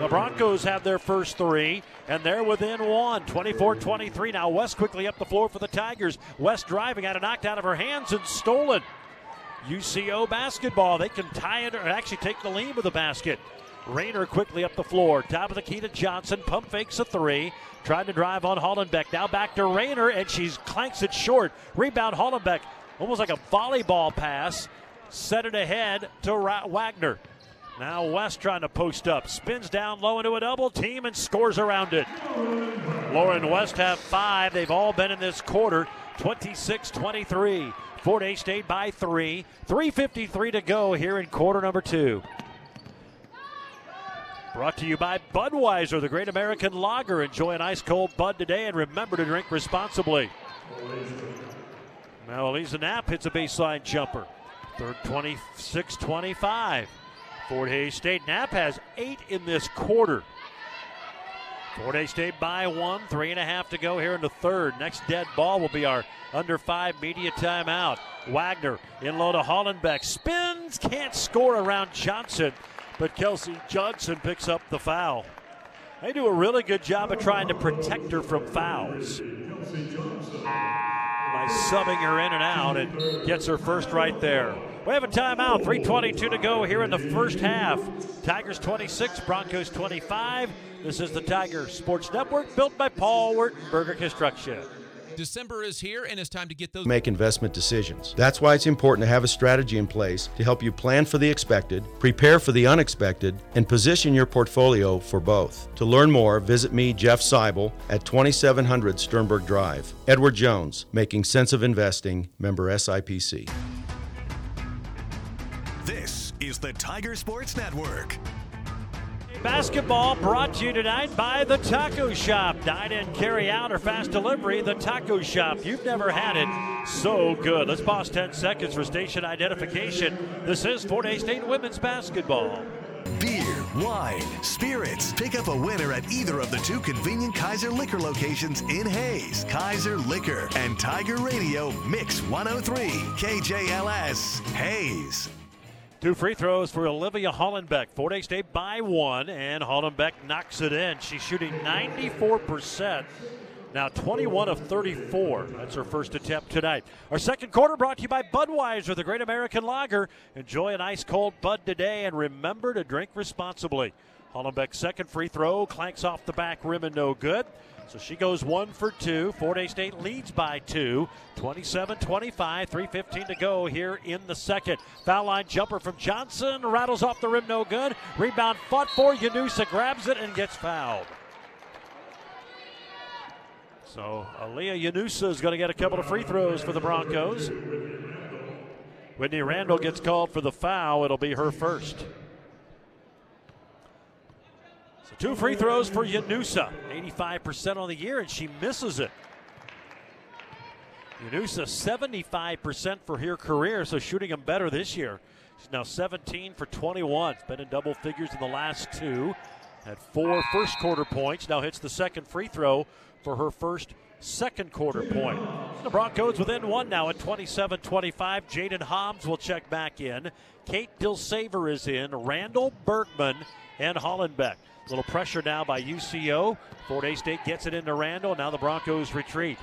The Broncos have their first three, and they're within one, 24 23. Now West quickly up the floor for the Tigers. West driving, had it knocked out of her hands and stolen. UCO basketball. They can tie it or actually take the lead with the basket. Rayner quickly up the floor. Top of the key to Johnson. Pump fakes a three. Trying to drive on Hollenbeck. Now back to Rayner, and she clanks it short. Rebound Hollenbeck. Almost like a volleyball pass. Set it ahead to Wagner. Now West trying to post up. Spins down low into a double team and scores around it. Lauren West have five. They've all been in this quarter. 26 23. Fort Hays State by three. 3.53 to go here in quarter number two. Brought to you by Budweiser, the great American lager. Enjoy an ice cold Bud today and remember to drink responsibly. Now, Elisa Knapp hits a baseline jumper. Third 26 25. Fort Hays State. Knapp has eight in this quarter. Fort State by one, three and a half to go here in the third. Next dead ball will be our under five media timeout. Wagner in low to Hollenbeck. Spins, can't score around Johnson, but Kelsey Johnson picks up the foul. They do a really good job of trying to protect her from fouls. By subbing her in and out and gets her first right there. We have a timeout. 3.22 to go here in the first half. Tigers 26, Broncos 25. This is the Tiger Sports Network, built by Paul Wertenberger Construction. December is here and it's time to get those make investment decisions. That's why it's important to have a strategy in place to help you plan for the expected, prepare for the unexpected, and position your portfolio for both. To learn more, visit me, Jeff Seibel, at 2700 Sternberg Drive. Edward Jones, Making Sense of Investing, member SIPC. This is the Tiger Sports Network. Basketball brought to you tonight by the Taco Shop. Dine in, carry out, or fast delivery. The Taco Shop. You've never had it so good. Let's pause 10 seconds for station identification. This is Fort Hays State women's basketball. Beer, wine, spirits. Pick up a winner at either of the two convenient Kaiser Liquor locations in Hays. Kaiser Liquor and Tiger Radio Mix 103 KJLS Hays. Two free throws for Olivia Hollenbeck. Fort Hays State by one, and Hollenbeck knocks it in. She's shooting 94%. Now 21 of 34. That's her first attempt tonight. Our second quarter brought to you by Budweiser, the Great American Lager. Enjoy an ice cold Bud today, and remember to drink responsibly. Hollenbeck's second free throw clanks off the back rim and no good. So she goes one for two. Fort Hays State leads by two. 27 25, 3.15 to go here in the second. Foul line jumper from Johnson. Rattles off the rim, no good. Rebound fought for. Yanusa grabs it and gets fouled. So Aaliyah Yanusa is going to get a couple of free throws for the Broncos. Whitney Randall gets called for the foul. It'll be her first. Two free throws for Yanusa. 85% on the year, and she misses it. Yanusa 75% for her career, so shooting them better this year. She's now 17 for 21. Been in double figures in the last two. Had four first quarter points. Now hits the second free throw for her first second quarter point. The Broncos within one now at 27 25. Jaden Hobbs will check back in. Kate Dilsaver is in. Randall Bergman and Hollenbeck. A little pressure now by UCO. Fort Hays State gets it into Randall. Now the Broncos retreat.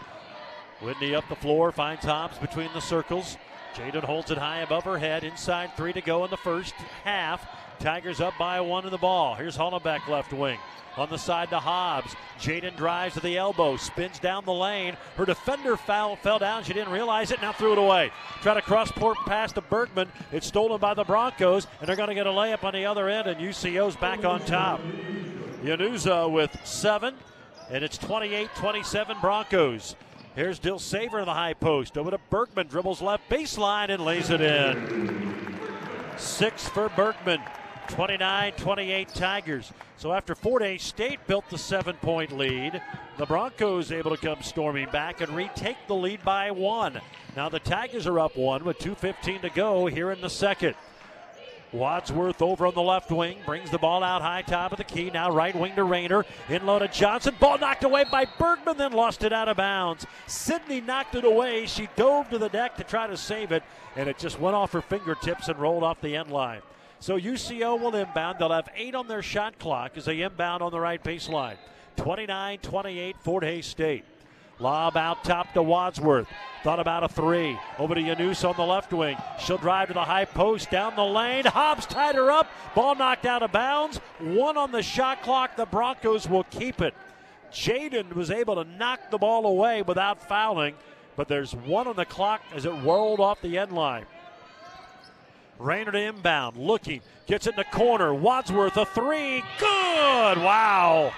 Whitney up the floor, finds Hobbs between the circles. Jaden holds it high above her head. Inside three to go in the first half. Tigers up by one in the ball. Here's Hollenbeck left wing. On the side to Hobbs. Jaden drives to the elbow, spins down the lane. Her defender foul fell down. She didn't realize it, now threw it away. Try to cross port pass to Bergman. It's stolen by the Broncos, and they're going to get a layup on the other end, and UCO's back on top. Yanusa with seven, and it's 28 27 Broncos. Here's Dilsaver in the high post. Over to Bergman, dribbles left baseline and lays it in. Six for Bergman. 29 28 Tigers. So after Fort Hays State built the seven point lead, the Broncos able to come storming back and retake the lead by one. Now the Tigers are up one with 2.15 to go here in the second. Wadsworth over on the left wing brings the ball out high top of the key. Now right wing to Rayner. In low to Johnson. Ball knocked away by Bergman, then lost it out of bounds. Sydney knocked it away. She dove to the deck to try to save it, and it just went off her fingertips and rolled off the end line. So UCO will inbound. They'll have eight on their shot clock as they inbound on the right baseline. 29 28 Fort Hays State. Lob out top to Wadsworth. Thought about a three. Over to Yanus on the left wing. She'll drive to the high post down the lane. Hobbs tied her up. Ball knocked out of bounds. One on the shot clock. The Broncos will keep it. Jaden was able to knock the ball away without fouling, but there's one on the clock as it rolled off the end line. Rayner to inbound, looking, gets it in the corner. Wadsworth a three, good! Wow.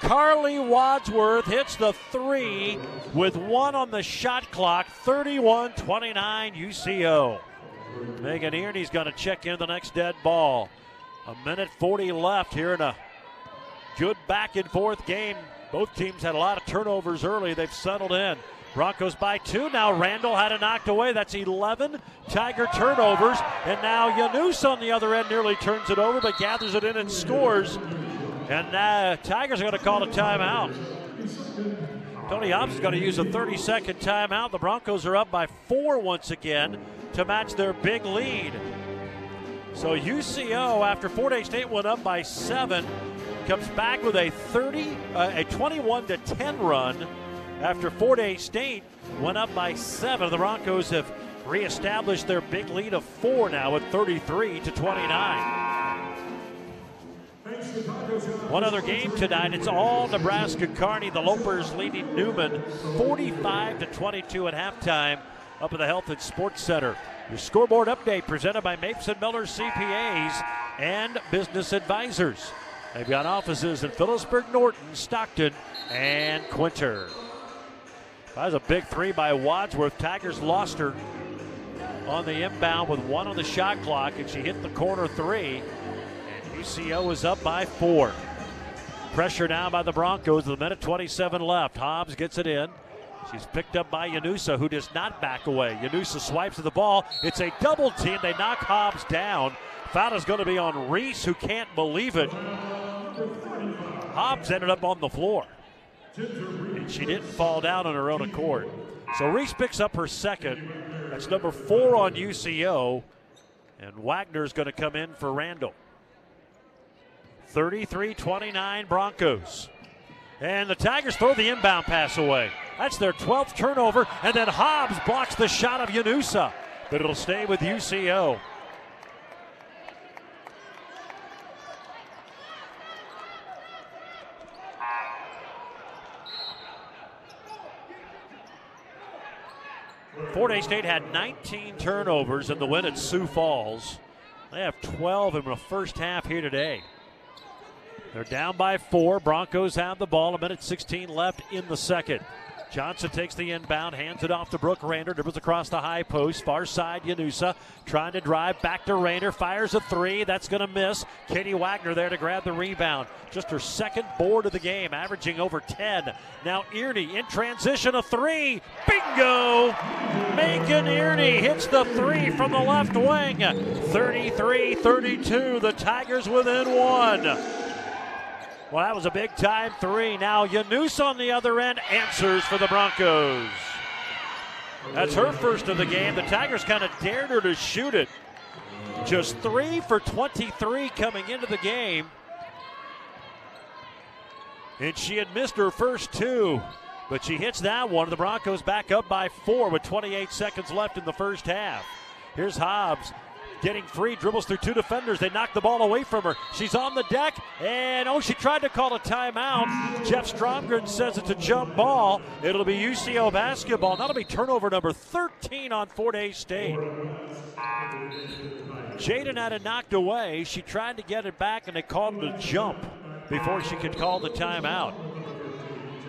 Carly Wadsworth hits the three with one on the shot clock, 31 29 UCO. Megan Earney's going to check in the next dead ball. A minute 40 left here in a good back and forth game. Both teams had a lot of turnovers early. They've settled in. Broncos by two. Now Randall had it knocked away. That's 11 Tiger turnovers. And now Yanus on the other end nearly turns it over, but gathers it in and scores. And uh, Tigers are going to call a timeout. Tony Hobbs is going to use a 30 second timeout. The Broncos are up by four once again to match their big lead. So UCO, after Fort Hays State went up by seven, comes back with a 30, uh, a 21 to 10 run. After Fort Hays State went up by seven, the Broncos have reestablished their big lead of four now at 33 to 29. One other game tonight. It's all Nebraska Kearney. The Lopers leading Newman 45 to 22 at halftime up at the Health and Sports Center. Your scoreboard update presented by Mapes and Miller CPAs and Business Advisors. They've got offices in Phillipsburg, Norton, Stockton, and Quinter. That was a big three by Wadsworth. Tigers lost her on the inbound with one on the shot clock, and she hit the corner three. And UCO is up by four. Pressure now by the Broncos with a minute 27 left. Hobbs gets it in. She's picked up by Yanusa, who does not back away. Yanusa swipes at the ball. It's a double team. They knock Hobbs down. Foul is going to be on Reese, who can't believe it. Hobbs ended up on the floor. And she didn't fall down on her own accord. So Reese picks up her second. That's number four on UCO. And Wagner's going to come in for Randall. 33 29 Broncos. And the Tigers throw the inbound pass away. That's their 12th turnover. And then Hobbs blocks the shot of Yanusa. But it'll stay with UCO. Fort Hays State had 19 turnovers in the win at Sioux Falls. They have 12 in the first half here today. They're down by four. Broncos have the ball. A minute 16 left in the second. Johnson takes the inbound, hands it off to Brooke Rayner, dribbles across the high post, far side Yanusa, trying to drive back to Rayner, fires a three, that's going to miss. Katie Wagner there to grab the rebound. Just her second board of the game, averaging over 10. Now Earney in transition, a three, bingo! Megan Earney hits the three from the left wing. 33-32, the Tigers within one. Well, that was a big time three. Now Yanus on the other end answers for the Broncos. That's her first of the game. The Tigers kind of dared her to shoot it. Just three for 23 coming into the game. And she had missed her first two, but she hits that one. The Broncos back up by four with 28 seconds left in the first half. Here's Hobbs getting free, dribbles through two defenders. They knock the ball away from her. She's on the deck, and oh, she tried to call a timeout. Jeff Stromgren says it's a jump ball. It'll be UCO basketball. That'll be turnover number 13 on Fort Hays State. Jaden had it knocked away. She tried to get it back, and they called a jump before she could call the timeout.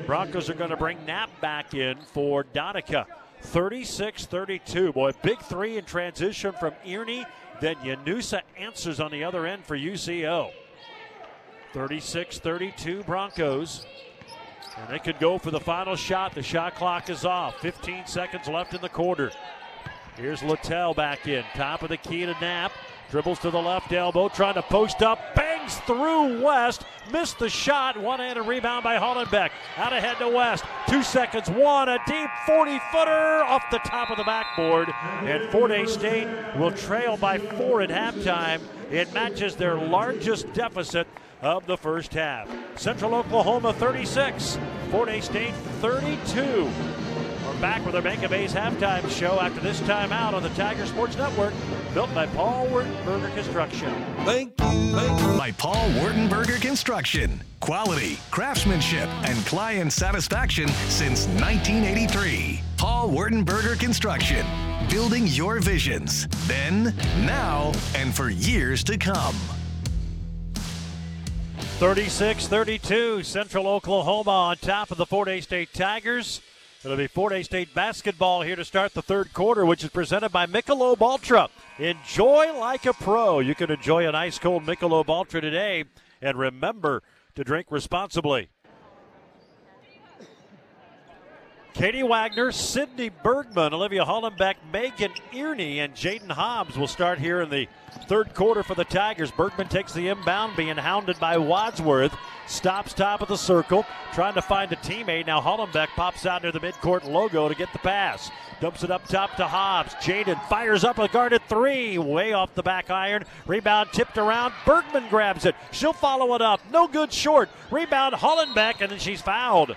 Broncos are going to bring Knapp back in for Donica. 36 32. Boy, big three in transition from Earney. Then Yanusa answers on the other end for UCO. 36 32 Broncos. And they could go for the final shot. The shot clock is off. 15 seconds left in the quarter. Here's Littell back in. Top of the key to Knapp. Dribbles to the left elbow, trying to post up, bangs through West, missed the shot, one handed rebound by Hollenbeck. Out ahead to West, two seconds, one, a deep 40 footer off the top of the backboard. And Fort Hays State will trail by four at halftime. It matches their largest deficit of the first half. Central Oklahoma 36, Fort Hays State 32 back with our Bank of Hays halftime show after this timeout on the Tiger Sports Network, built by Paul Wertenberger Construction. Thank you. Thank you. By Paul Wertenberger Construction. Quality, craftsmanship, and client satisfaction since 1983. Paul Wertenberger Construction. Building your visions. Then, now, and for years to come. 36 32, Central Oklahoma on top of the Fort Hays State Tigers. It'll be Fort Hays State basketball here to start the third quarter, which is presented by Michelob Ultra. Enjoy like a pro. You can enjoy an ice cold Michelob Ultra today, and remember to drink responsibly. Katie Wagner, Sydney Bergman, Olivia Hollenbeck, Megan Earney, and Jaden Hobbs will start here in the third quarter for the Tigers. Bergman takes the inbound, being hounded by Wadsworth. Stops top of the circle, trying to find a teammate. Now Hollenbeck pops out near the midcourt logo to get the pass. Dumps it up top to Hobbs. Jaden fires up a guarded three, way off the back iron. Rebound tipped around. Bergman grabs it. She'll follow it up. No good short. Rebound Hollenbeck, and then she's fouled.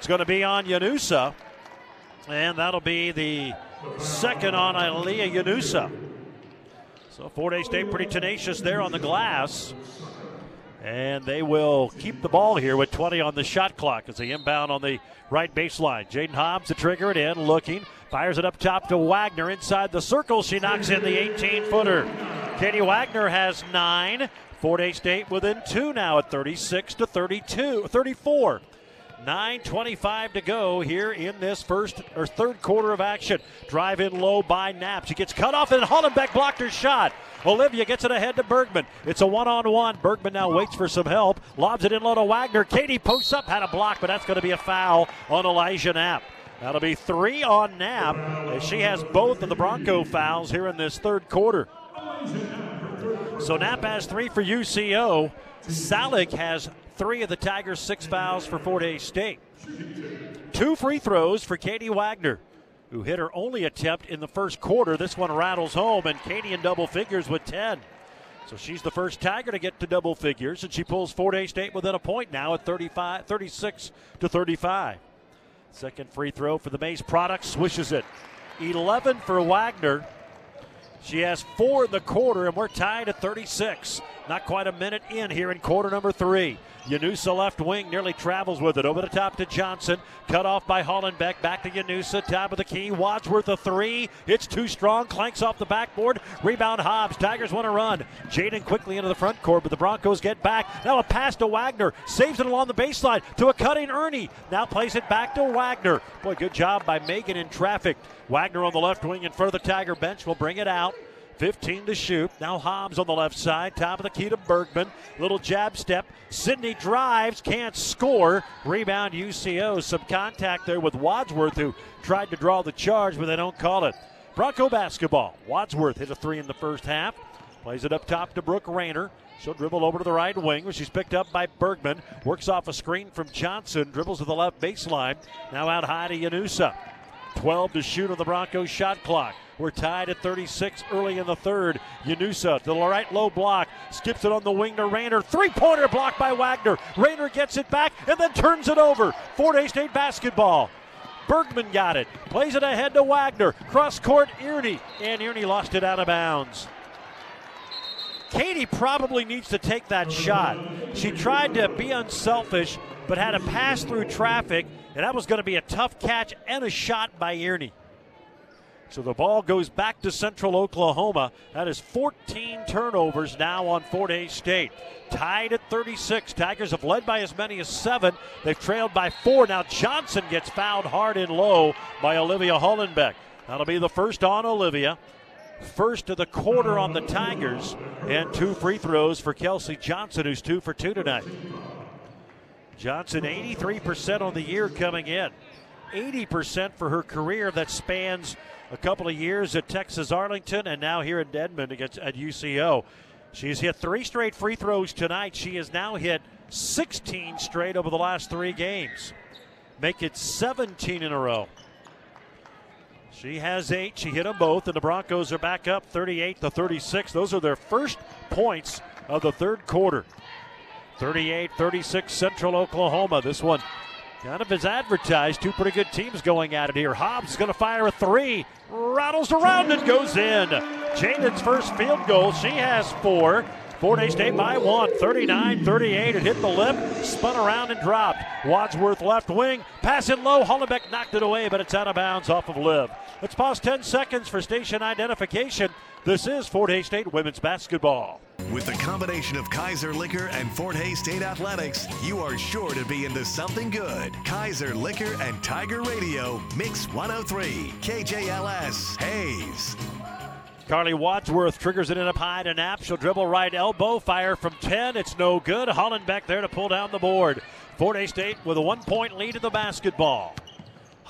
It's going to be on Yanusa, and that'll be the second on Aliyah Yanusa. So Fort Hays State pretty tenacious there on the glass. And they will keep the ball here with 20 on the shot clock as they inbound on the right baseline. Jaden Hobbs to trigger it in, looking, fires it up top to Wagner inside the circle. She knocks in the 18 footer. Katie Wagner has nine. Fort Hays State within two now at 36 to 32, 34. 9.25 to go here in this first or third quarter of action. Drive in low by Knapp. She gets cut off, and Hollenbeck blocked her shot. Olivia gets it ahead to Bergman. It's a one on one. Bergman now waits for some help. Lobs it in low to Wagner. Katie posts up, had a block, but that's going to be a foul on Elijah Knapp. That'll be three on Knapp as she has both of the Bronco fouls here in this third quarter. So Knapp has three for UCO. Salik has three of the Tigers' six fouls for Fort Hays State. Two free throws for Katie Wagner, who hit her only attempt in the first quarter. This one rattles home, and Katie in double figures with 10. So she's the first Tiger to get to double figures, and she pulls Fort Hays State within a point now at 35, 36 to 35. Second free throw for the Maize product, swishes it. 11 for Wagner. She has four in the quarter, and we're tied at 36. Not quite a minute in here in quarter number three. Yanusa left wing nearly travels with it. Over the top to Johnson. Cut off by Hollenbeck. Back to Yanusa. Top of the key. Wadsworth a three. It's too strong. Clanks off the backboard. Rebound Hobbs. Tigers want to run. Jaden quickly into the front court, but the Broncos get back. Now a pass to Wagner. Saves it along the baseline to a cutting Earney. Now plays it back to Wagner. Boy, good job by Megan in traffic. Wagner on the left wing in front of the Tiger bench will bring it out. 15 to shoot. Now Hobbs on the left side. Top of the key to Bergman. Little jab step. Sydney drives. Can't score. Rebound UCO. Some contact there with Wadsworth, who tried to draw the charge, but they don't call it. Bronco basketball. Wadsworth hit a three in the first half. Plays it up top to Brooke Rayner. She'll dribble over to the right wing where she's picked up by Bergman. Works off a screen from Johnson. Dribbles to the left baseline. Now out high to Yanusa. 12 to shoot on the Broncos shot clock. We're tied at 36 early in the third. Yanusa to the right low block. Skips it on the wing to Rayner. Three pointer blocked by Wagner. Rayner gets it back and then turns it over. Fort Hays State basketball. Bergman got it. Plays it ahead to Wagner. Cross court, Earney. And Earney lost it out of bounds. Katie probably needs to take that shot. She tried to be unselfish, but had to pass through traffic, and that was going to be a tough catch and a shot by Earney. So the ball goes back to Central Oklahoma. That is 14 turnovers now on Fort Hays State. Tied at 36. Tigers have led by as many as seven. They've trailed by four. Now Johnson gets fouled hard and low by Olivia Hollenbeck. That'll be the first on Olivia. First of the quarter on the Tigers. And two free throws for Kelsey Johnson, who's two for two tonight. Johnson, 83% on the year coming in. 80% for her career that spans a couple of years at Texas Arlington and now here in Edmond against at UCO. She's hit three straight free throws tonight. She has now hit 16 straight over the last three games. Make it 17 in a row. She has eight. She hit them both, and the Broncos are back up 38 to 36. Those are their first points of the third quarter. 38 36 Central Oklahoma. This one kind of as advertised. Two pretty good teams going at it here. Hobbs is going to fire a three. Rattles around and goes in. Jaden's first field goal. She has four. Fort Hays State by one, 39 38. It hit the lip, spun around and dropped. Wadsworth left wing, pass it low. Hollenbeck knocked it away, but it's out of bounds off of Liv. Let's pause 10 seconds for station identification. This is Fort Hays State women's basketball. With the combination of Kaiser Liquor and Fort Hays State Athletics, you are sure to be into something good. Kaiser Liquor and Tiger Radio, Mix 103, KJLS, Hays. Carly Wadsworth triggers it in up high to Knapp. She'll dribble right elbow, fire from 10. It's no good. Hollenbeck there to pull down the board. Fort Hays State with a one point lead in the basketball.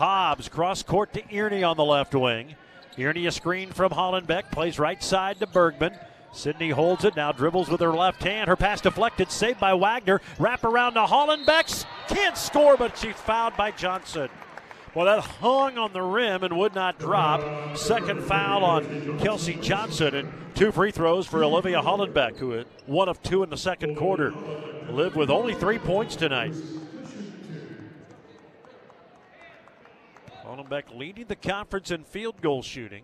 Hobbs cross court to Earney on the left wing. Earney a screen from Hollenbeck, plays right side to Bergman. Sydney holds it, now dribbles with her left hand. Her pass deflected, saved by Wagner. Wrap around to Hollenbeck's. Can't score, but she's fouled by Johnson. Well, that hung on the rim and would not drop. Second foul on Kelsey Johnson and two free throws for Olivia Hollenbeck, who had one of two in the second quarter. Lived with only three points tonight. Hollenbeck leading the conference in field goal shooting.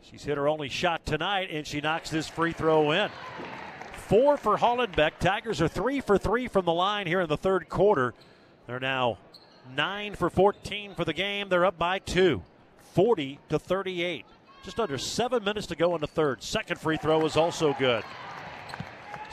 She's hit her only shot tonight, and she knocks this free throw in. four for Hollenbeck. Tigers are three for three from the line here in the third quarter. They're now nine for 14 for the game. They're up by two, 40 to 38. Just under seven minutes to go in the third. Second free throw is also good.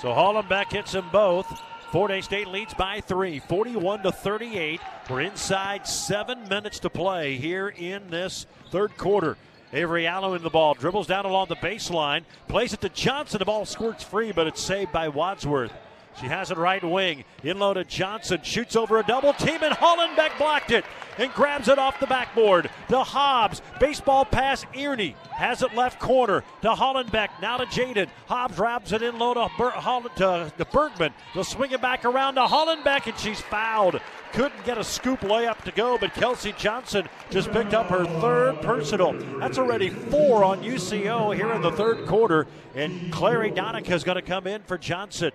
So Hollenbeck hits them both. Fort Hays State leads by three, 41 to 38. We're inside seven minutes to play here in this third quarter. Avery Allen in the ball, dribbles down along the baseline, plays it to Johnson. The ball squirts free, but it's saved by Wadsworth. She has it right wing. In to Johnson. Shoots over a double team, and Hollenbeck blocked it and grabs it off the backboard. To Hobbs. Baseball pass. Earney has it left corner to Hollenbeck. Now to Jaden. Hobbs wraps it in low to, Ber- to, to Bergman. They'll swing it back around to Hollenbeck, and she's fouled. Couldn't get a scoop layup to go, but Kelsey Johnson just picked up her third personal. That's already four on UCO here in the third quarter, and Clary Donica is going to come in for Johnson.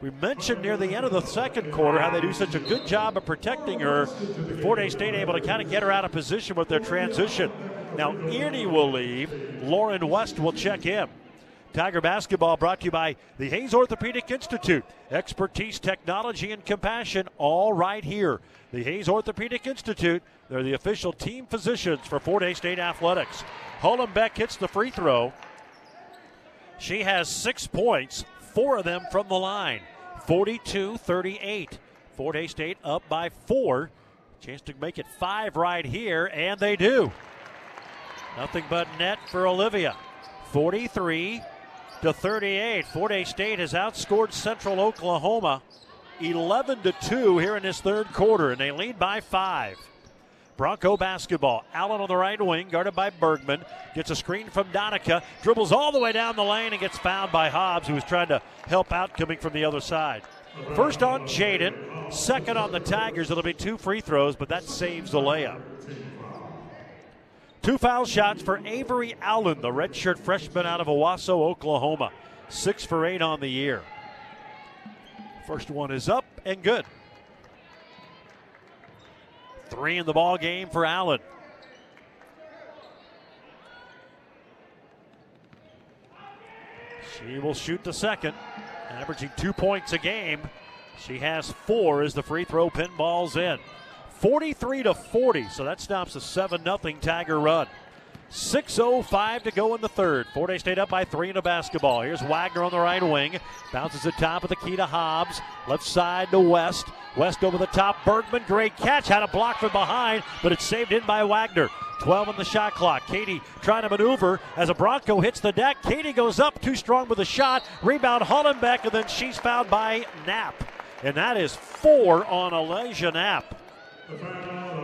We mentioned near the end of the second quarter how they do such a good job of protecting her. Fort Hays State able to kind of get her out of position with their transition. Now Earney will leave. Lauren West will check in. Tiger basketball brought to you by the Hays Orthopedic Institute. Expertise, technology, and compassion all right here. The Hays Orthopedic Institute, they're the official team physicians for Fort Hays State Athletics. Hollenbeck hits the free throw. She has six points, four of them from the line. 42 38. Fort Hays State up by four. Chance to make it five right here, and they do. Nothing but net for Olivia. 43 to 38. Fort Hays State has outscored Central Oklahoma 11 to 2 here in this third quarter, and they lead by five. Bronco basketball. Allen on the right wing, guarded by Bergman. Gets a screen from Donica. Dribbles all the way down the lane and gets fouled by Hobbs, who was trying to help out coming from the other side. First on Jaden, second on the Tigers. It'll be two free throws, but that saves the layup. Two foul shots for Avery Allen, the redshirt freshman out of Owasso, Oklahoma. Six for eight on the year. First one is up and good. Three in the ball game for Allen. She will shoot the second, averaging two points a game. She has four as the free throw pinballs in. 43 to 40, so that stops a 7 0 Tiger run. 6.05 to go in the third. Fort Hays State up by three in a basketball. Here's Wagner on the right wing. Bounces the top of the key to Hobbs. Left side to West. West over the top. Bergman, great catch. Had a block from behind, but it's saved in by Wagner. 12 on the shot clock. Katie trying to maneuver as a Bronco hits the deck. Katie goes up too strong with a shot. Rebound Hollenbeck, and then she's fouled by Knapp. And that is four on Elijah Knapp.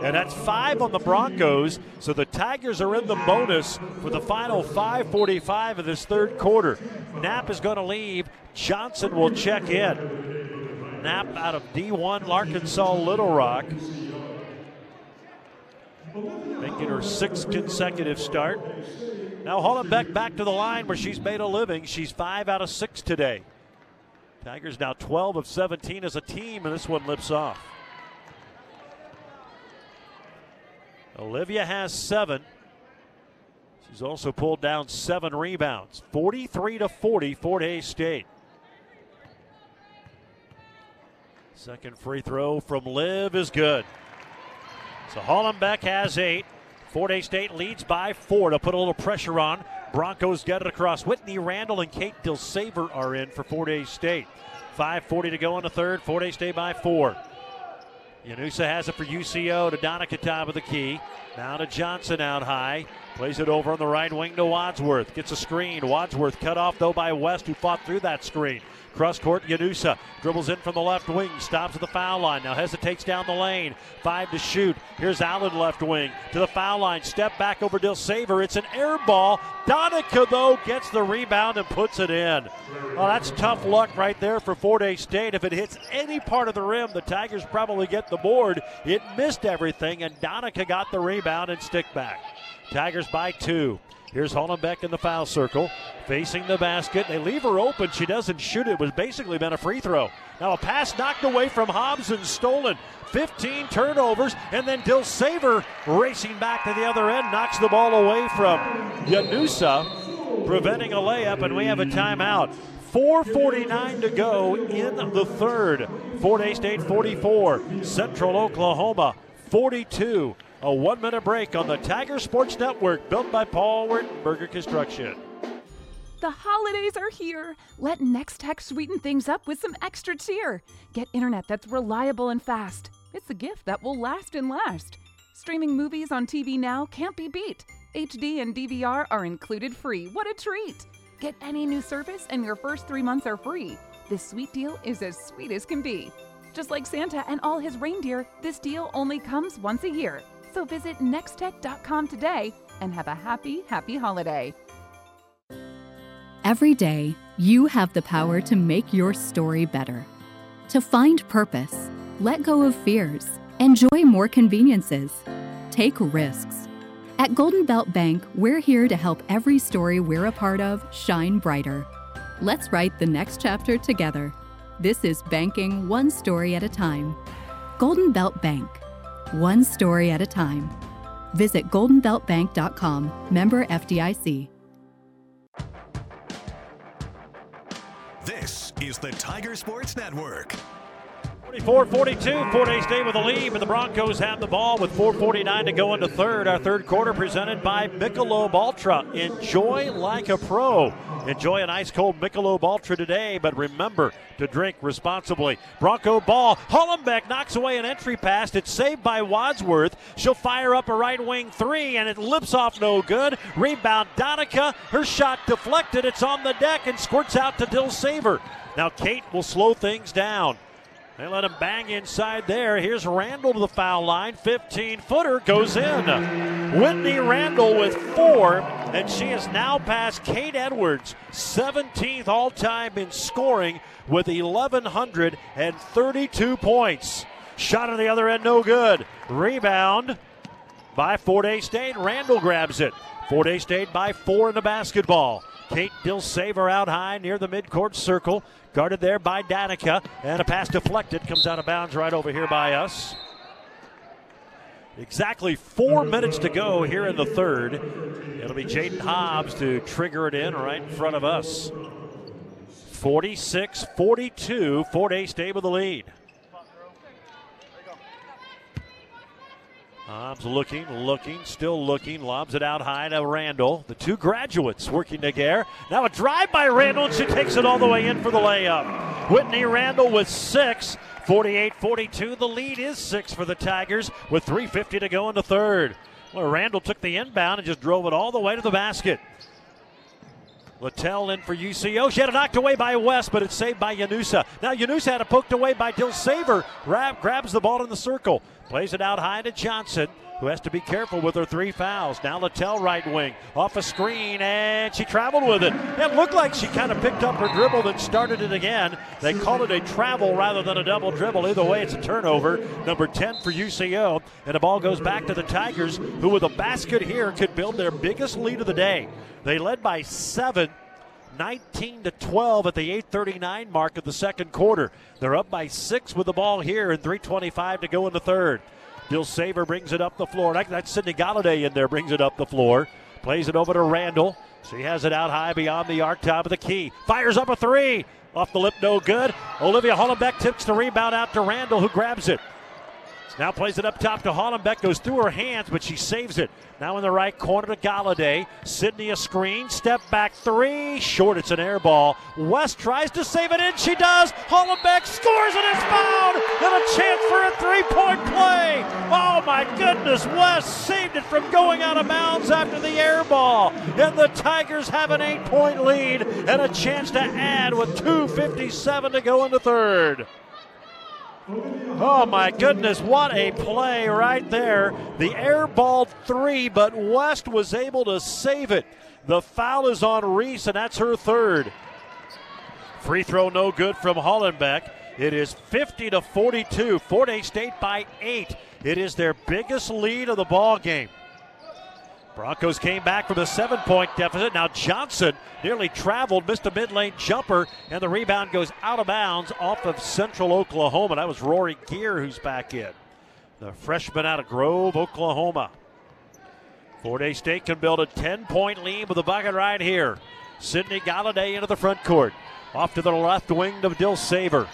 And that's five on the Broncos. So the Tigers are in the bonus for the final 5:45 of this third quarter. Knapp is going to leave. Johnson will check in. Knapp out of D1 Arkansas Little Rock. Making her sixth consecutive start. Now Hollenbeck back to the line where she's made a living. She's five out of six today. Tigers now 12 of 17 as a team, and this one lips off. Olivia has seven. She's also pulled down seven rebounds. 43 to 40, Fort Hays State. Second free throw from Liv is good. So Hollenbeck has eight. Fort Hays State leads by four to put a little pressure on. Broncos get it across. Whitney Randall and Kate Dilsaver are in for Fort Hays State. 5.40 to go in the third. Fort Hays State by four. Yanusa has it for UCO to Donica top of the key. Now to Johnson out high. Plays it over on the right wing to Wadsworth. Gets a screen. Wadsworth cut off though by West, who fought through that screen. Cross court, Yanusa dribbles in from the left wing, stops at the foul line. Now hesitates down the lane. Five to shoot. Here's Allen left wing to the foul line. Step back over Dilsaver. It's an air ball. Donica, though, gets the rebound and puts it in. Well, that's tough luck right there for Fort Hays State. If it hits any part of the rim, the Tigers probably get the board. It missed everything, and Donica got the rebound and stick back. Tigers by two. Here's Hollenbeck in the foul circle, facing the basket. They leave her open. She doesn't shoot. It was basically been a free throw. Now a pass knocked away from Hobbs and stolen. 15 turnovers, and then Dilsaver racing back to the other end, knocks the ball away from Yanusa, preventing a layup, and we have a timeout. 4.49 to go in the third. Fort Hays State 44, Central Oklahoma 42. A one minute break on the Tiger Sports Network, built by Paul Wertenberger Construction. The holidays are here. Let Nextech sweeten things up with some extra cheer. Get internet that's reliable and fast. It's a gift that will last and last. Streaming movies on TV now can't be beat. HD and DVR are included free. What a treat! Get any new service and your first three months are free. This sweet deal is as sweet as can be. Just like Santa and all his reindeer, this deal only comes once a year. So visit nextech.com today and have a happy, happy holiday. Every day, you have the power to make your story better. To find purpose, let go of fears, enjoy more conveniences, take risks. At Golden Belt Bank, we're here to help every story we're a part of shine brighter. Let's write the next chapter together. This is banking one story at a time. Golden Belt Bank, one story at a time. Visit goldenbeltbank.com, member FDIC. This is the Tiger Sports Network. 44 42, Fort Hays State with a lead, but the Broncos have the ball with 4.49 to go into third. Our third quarter presented by Michelob Ultra. Enjoy like a pro. Enjoy an ice cold Michelob Ultra today, but remember to drink responsibly. Bronco ball. Hollenbeck knocks away an entry pass. It's saved by Wadsworth. She'll fire up a right wing three, and it lips off no good. Rebound Donica. Her shot deflected. It's on the deck and squirts out to Dilsaver. Now Kate will slow things down. They let him bang inside there. Here's Randall to the foul line. 15 footer goes in. Whitney Randall with four, and she has now passed Kate Edwards, 17th all time in scoring with 1,132 points. Shot on the other end, no good. Rebound by Fort Hays State. Randall grabs it. Fort Hays State by four in the basketball. Kate Dilsaver out high near the midcourt circle. Guarded there by Donica. And a pass deflected. Comes out of bounds right over here by us. Exactly four minutes to go here in the third. It'll be Jaden Hobbs to trigger it in right in front of us. 46 42. Fort Hays State with the lead. Hobbs looking, looking, still looking, lobs it out high to Randall. The two graduates working together. Now a drive by Randall, and she takes it all the way in for the layup. Whitney Randall with six. 48 42. The lead is six for the Tigers with 3.50 to go in the third. Well, Randall took the inbound and just drove it all the way to the basket. Littell in for UCO. She had it knocked away by West, but it's saved by Yanusa. Now Yanusa had it poked away by Dilsaver. Grab, grabs the ball in the circle. Plays it out high to Johnson, who has to be careful with her three fouls. Now Littell right wing. Off a screen, and she traveled with it. It looked like she kind of picked up her dribble, then started it again. They call it a travel rather than a double dribble. Either way, it's a turnover. Number 10 for UCO. And the ball goes back to the Tigers, who with a basket here could build their biggest lead of the day. They led by seven. 19 to 12 at the 8:39 mark of the second quarter. They're up by six with the ball here, and 3:25 to go in the third. Dilsaver brings it up the floor. That's Sydney Galladay in there, brings it up the floor. Plays it over to Randall. She has it out high beyond the arc, top of the key. Fires up a three. Off the lip, no good. Olivia Hollenbeck tips the rebound out to Randall, who grabs it. Now plays it up top to Hollenbeck, goes through her hands, but she saves it. Now in the right corner to Galladay. Sydney a screen, step back three, short. It's an air ball. West tries to save it in, she does. Hollenbeck scores and it's fouled, and a chance for a three-point play. Oh my goodness, West saved it from going out of bounds after the air ball, and the Tigers have an eight-point lead and a chance to add with 2:57 to go in the third. Oh my goodness, what a play right there. The air ball three, but West was able to save it. The foul is on Reese, and that's her third. Free throw no good from Hollenbeck. It is 50 to 42. Fort Hays State by eight. It is their biggest lead of the ball game. Broncos came back from a seven point deficit. Now Johnson nearly traveled, missed a mid lane jumper, and the rebound goes out of bounds off of Central Oklahoma. That was Rory Gear who's back in. The freshman out of Grove, Oklahoma. Fort Hays State can build a 10 point lead with a bucket right here. Sydney Galladay into the front court. Off to the left wing to Dilsaver.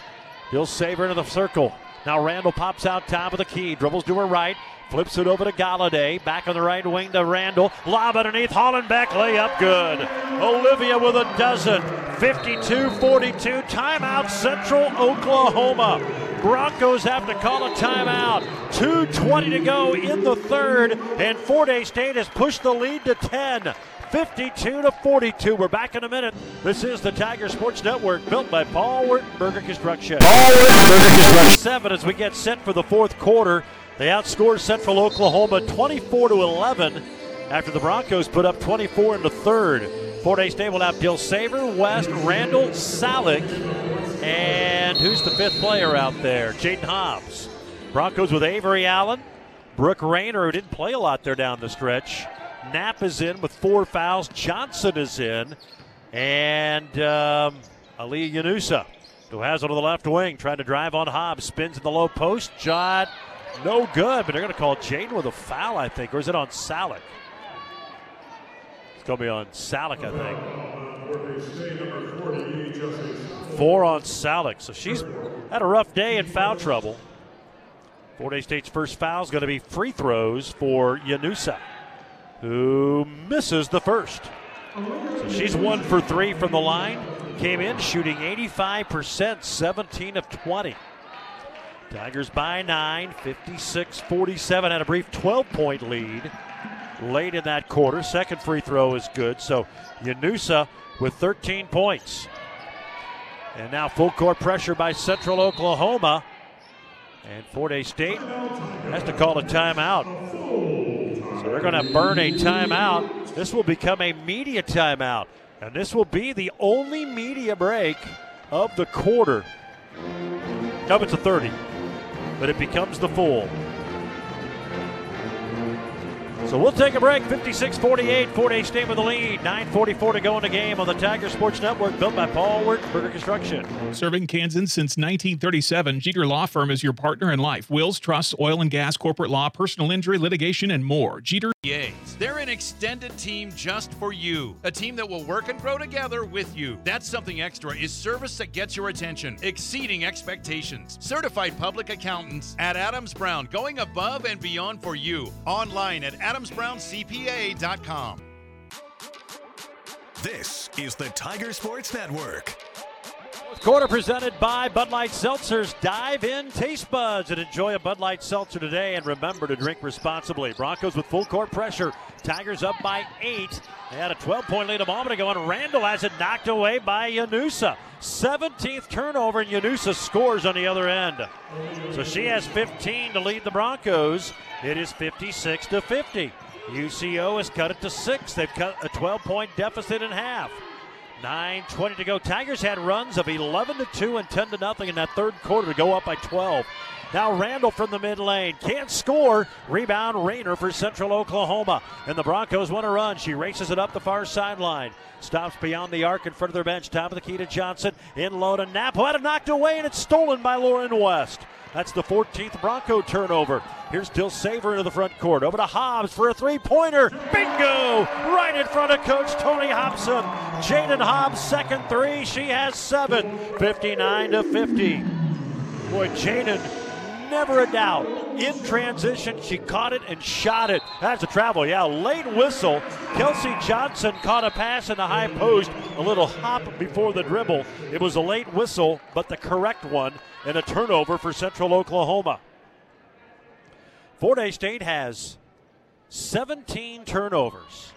Dill Saver into the circle. Now Randall pops out top of the key, dribbles to her right, flips it over to Galladay. Back on the right wing to Randall. Lob underneath. Hollenbeck layup good. Olivia with a dozen. 52 42. Timeout Central Oklahoma. Broncos have to call a timeout. 2.20 to go in the third, and Fort Hays State has pushed the lead to 10. 52 to 42. We're back in a minute. This is the Tiger Sports Network, built by Paul Wertenberger Construction. Paul Wertenberger Construction. Seven as we get set for the fourth quarter. They outscored Central Oklahoma 24 to 11 after the Broncos put up 24 in the third. Fort Hays State will have Saver, West, Randall, Salick, and who's the fifth player out there? Jaden Hobbs. Broncos with Avery Allen, Brooke Rayner, who didn't play a lot there down the stretch. Knapp is in with four fouls. Johnson is in. And um, Ali Yanusa, who has it on the left wing, trying to drive on Hobbs. Spins in the low post. Shot no good, but they're going to call Jaden with a foul, I think. Or is it on Salick? It's going to be on Salick, I think. Four on Salick. So she's had a rough day in foul trouble. Fort Hays State's first foul is going to be free throws for Yanusa who misses the first. So she's one for three from the line. Came in shooting 85%, 17 of 20. Tigers by nine, 56 47. Had a brief 12 point lead late in that quarter. Second free throw is good. So Yanusa with 13 points. And now full court pressure by Central Oklahoma. And Fort Hays State has to call a timeout. So they're going to burn a timeout. This will become a media timeout. And this will be the only media break of the quarter. Nope, it's a 30. But it becomes the full. So we'll take a break. 56 48. Fort Hays State with the lead. 9.44 to go in the game on the Tiger Sports Network, built by Paul Wertenberger Construction. Serving Kansas since 1937, Jeter Law Firm is your partner in life. Wills, trusts, oil and gas, corporate law, personal injury, litigation, and more. Jeter. They're an extended team just for you. A team that will work and grow together with you. That's something extra is service that gets your attention, exceeding expectations. Certified public accountants at Adams Brown, going above and beyond for you. Online at adamsbrowncpa.com. This is the Tiger Sports Network. Quarter presented by Bud Light Seltzers. Dive in taste buds and enjoy a Bud Light Seltzer today. And remember to drink responsibly. Broncos with full court pressure. Tigers up by eight. They had a 12 point lead a moment ago, and Randall has it knocked away by Yanusa. 17th turnover, and Yanusa scores on the other end. So she has 15 to lead the Broncos. It is 56 to 50. UCO has cut it to six. They've cut a 12 point deficit in half. 9.20 to go. Tigers had runs of 11 to 2 and 10 to nothing in that third quarter to go up by 12. Now Randall from the mid lane can't score. Rebound Rayner for Central Oklahoma. And the Broncos want to run. She races it up the far sideline. Stops beyond the arc in front of their bench. Top of the key to Johnson. In low to Knapp, who had it knocked away, and it's stolen by Lauren West. That's the 14th Bronco turnover. Here's Dilsaver into the front court. Over to Hobbs for a three pointer. Bingo! Right in front of Coach Tony Hobson. Jaden Hobbs, second three. She has seven. 59 to 50. Boy, Jaden, never a doubt. In transition, she caught it and shot it. That's a travel. Yeah, late whistle. Kelsey Johnson caught a pass in the high post. A little hop before the dribble. It was a late whistle, but the correct one, and a turnover for Central Oklahoma. Fort Hays State has 17 turnovers,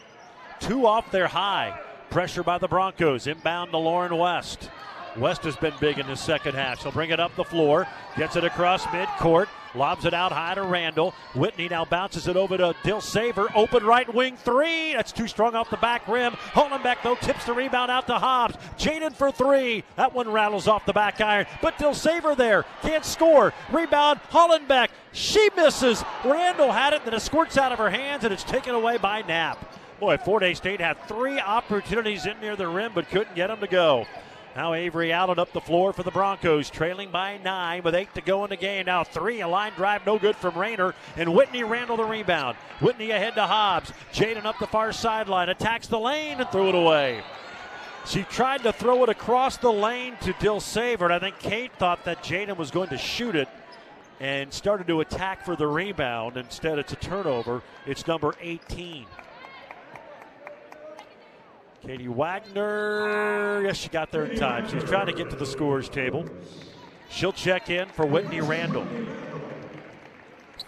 two off their high. Pressure by the Broncos. Inbound to Lauren West. West has been big in the second half. She'll bring it up the floor, gets it across midcourt, lobs it out high to Randall. Whitney now bounces it over to Dilsaver. Open right wing three. That's too strong off the back rim. Hollenbeck, though, tips the rebound out to Hobbs. Jaden for three. That one rattles off the back iron. But Dilsaver there. Can't score. Rebound, Hollenbeck. She misses. Randall had it, then it squirts out of her hands, and it's taken away by Knapp. Boy, Fort Hays State had three opportunities in near the rim, but couldn't get them to go. Now Avery Allen up the floor for the Broncos, trailing by nine with eight to go in the game. Now three, a line drive, no good from Rayner, and Whitney Randall the rebound. Whitney ahead to Hobbs. Jaden up the far sideline, attacks the lane and threw it away. She tried to throw it across the lane to Dilsaver, and I think Kate thought that Jaden was going to shoot it and started to attack for the rebound. Instead, it's a turnover. It's number 18. Katie Wagner, yes, she got there in time. She's trying to get to the scores table. She'll check in for Whitney Randall.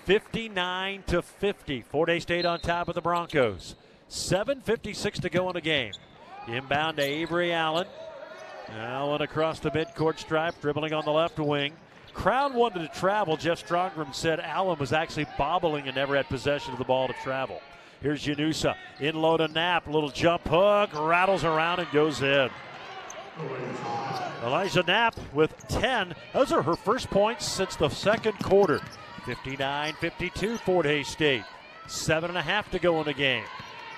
59 to 50. Fort Hays State on top of the Broncos. 7.56 to go in the game. Inbound to Avery Allen. Allen across the midcourt stripe, dribbling on the left wing. Crowd wanted to travel. Jeff Stromgren said Allen was actually bobbling and never had possession of the ball to travel. Here's Yanusa In low to Knapp. Little jump hook. Rattles around and goes in. Elijah Knapp with 10. Those are her first points since the second quarter. 59 52 Fort Hays State. Seven and a half to go in the game.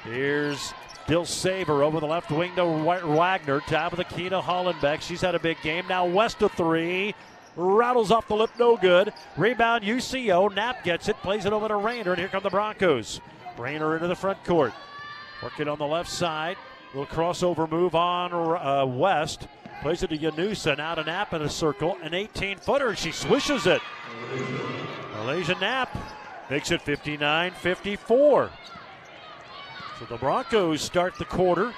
Here's Dilsaver over the left wing to Wagner. Top of the key to Hollenbeck. She's had a big game. Now West of three. Rattles off the lip, no good. Rebound UCO. Knapp gets it, plays it over to Rayner, and here come the Broncos. Rayner into the front court. Working on the left side. Little crossover move on uh, West. Plays it to Yanusa. Now to Knapp in a circle. An 18 footer. She swishes it. Malaysia Knapp makes it 59 54. So the Broncos start the quarter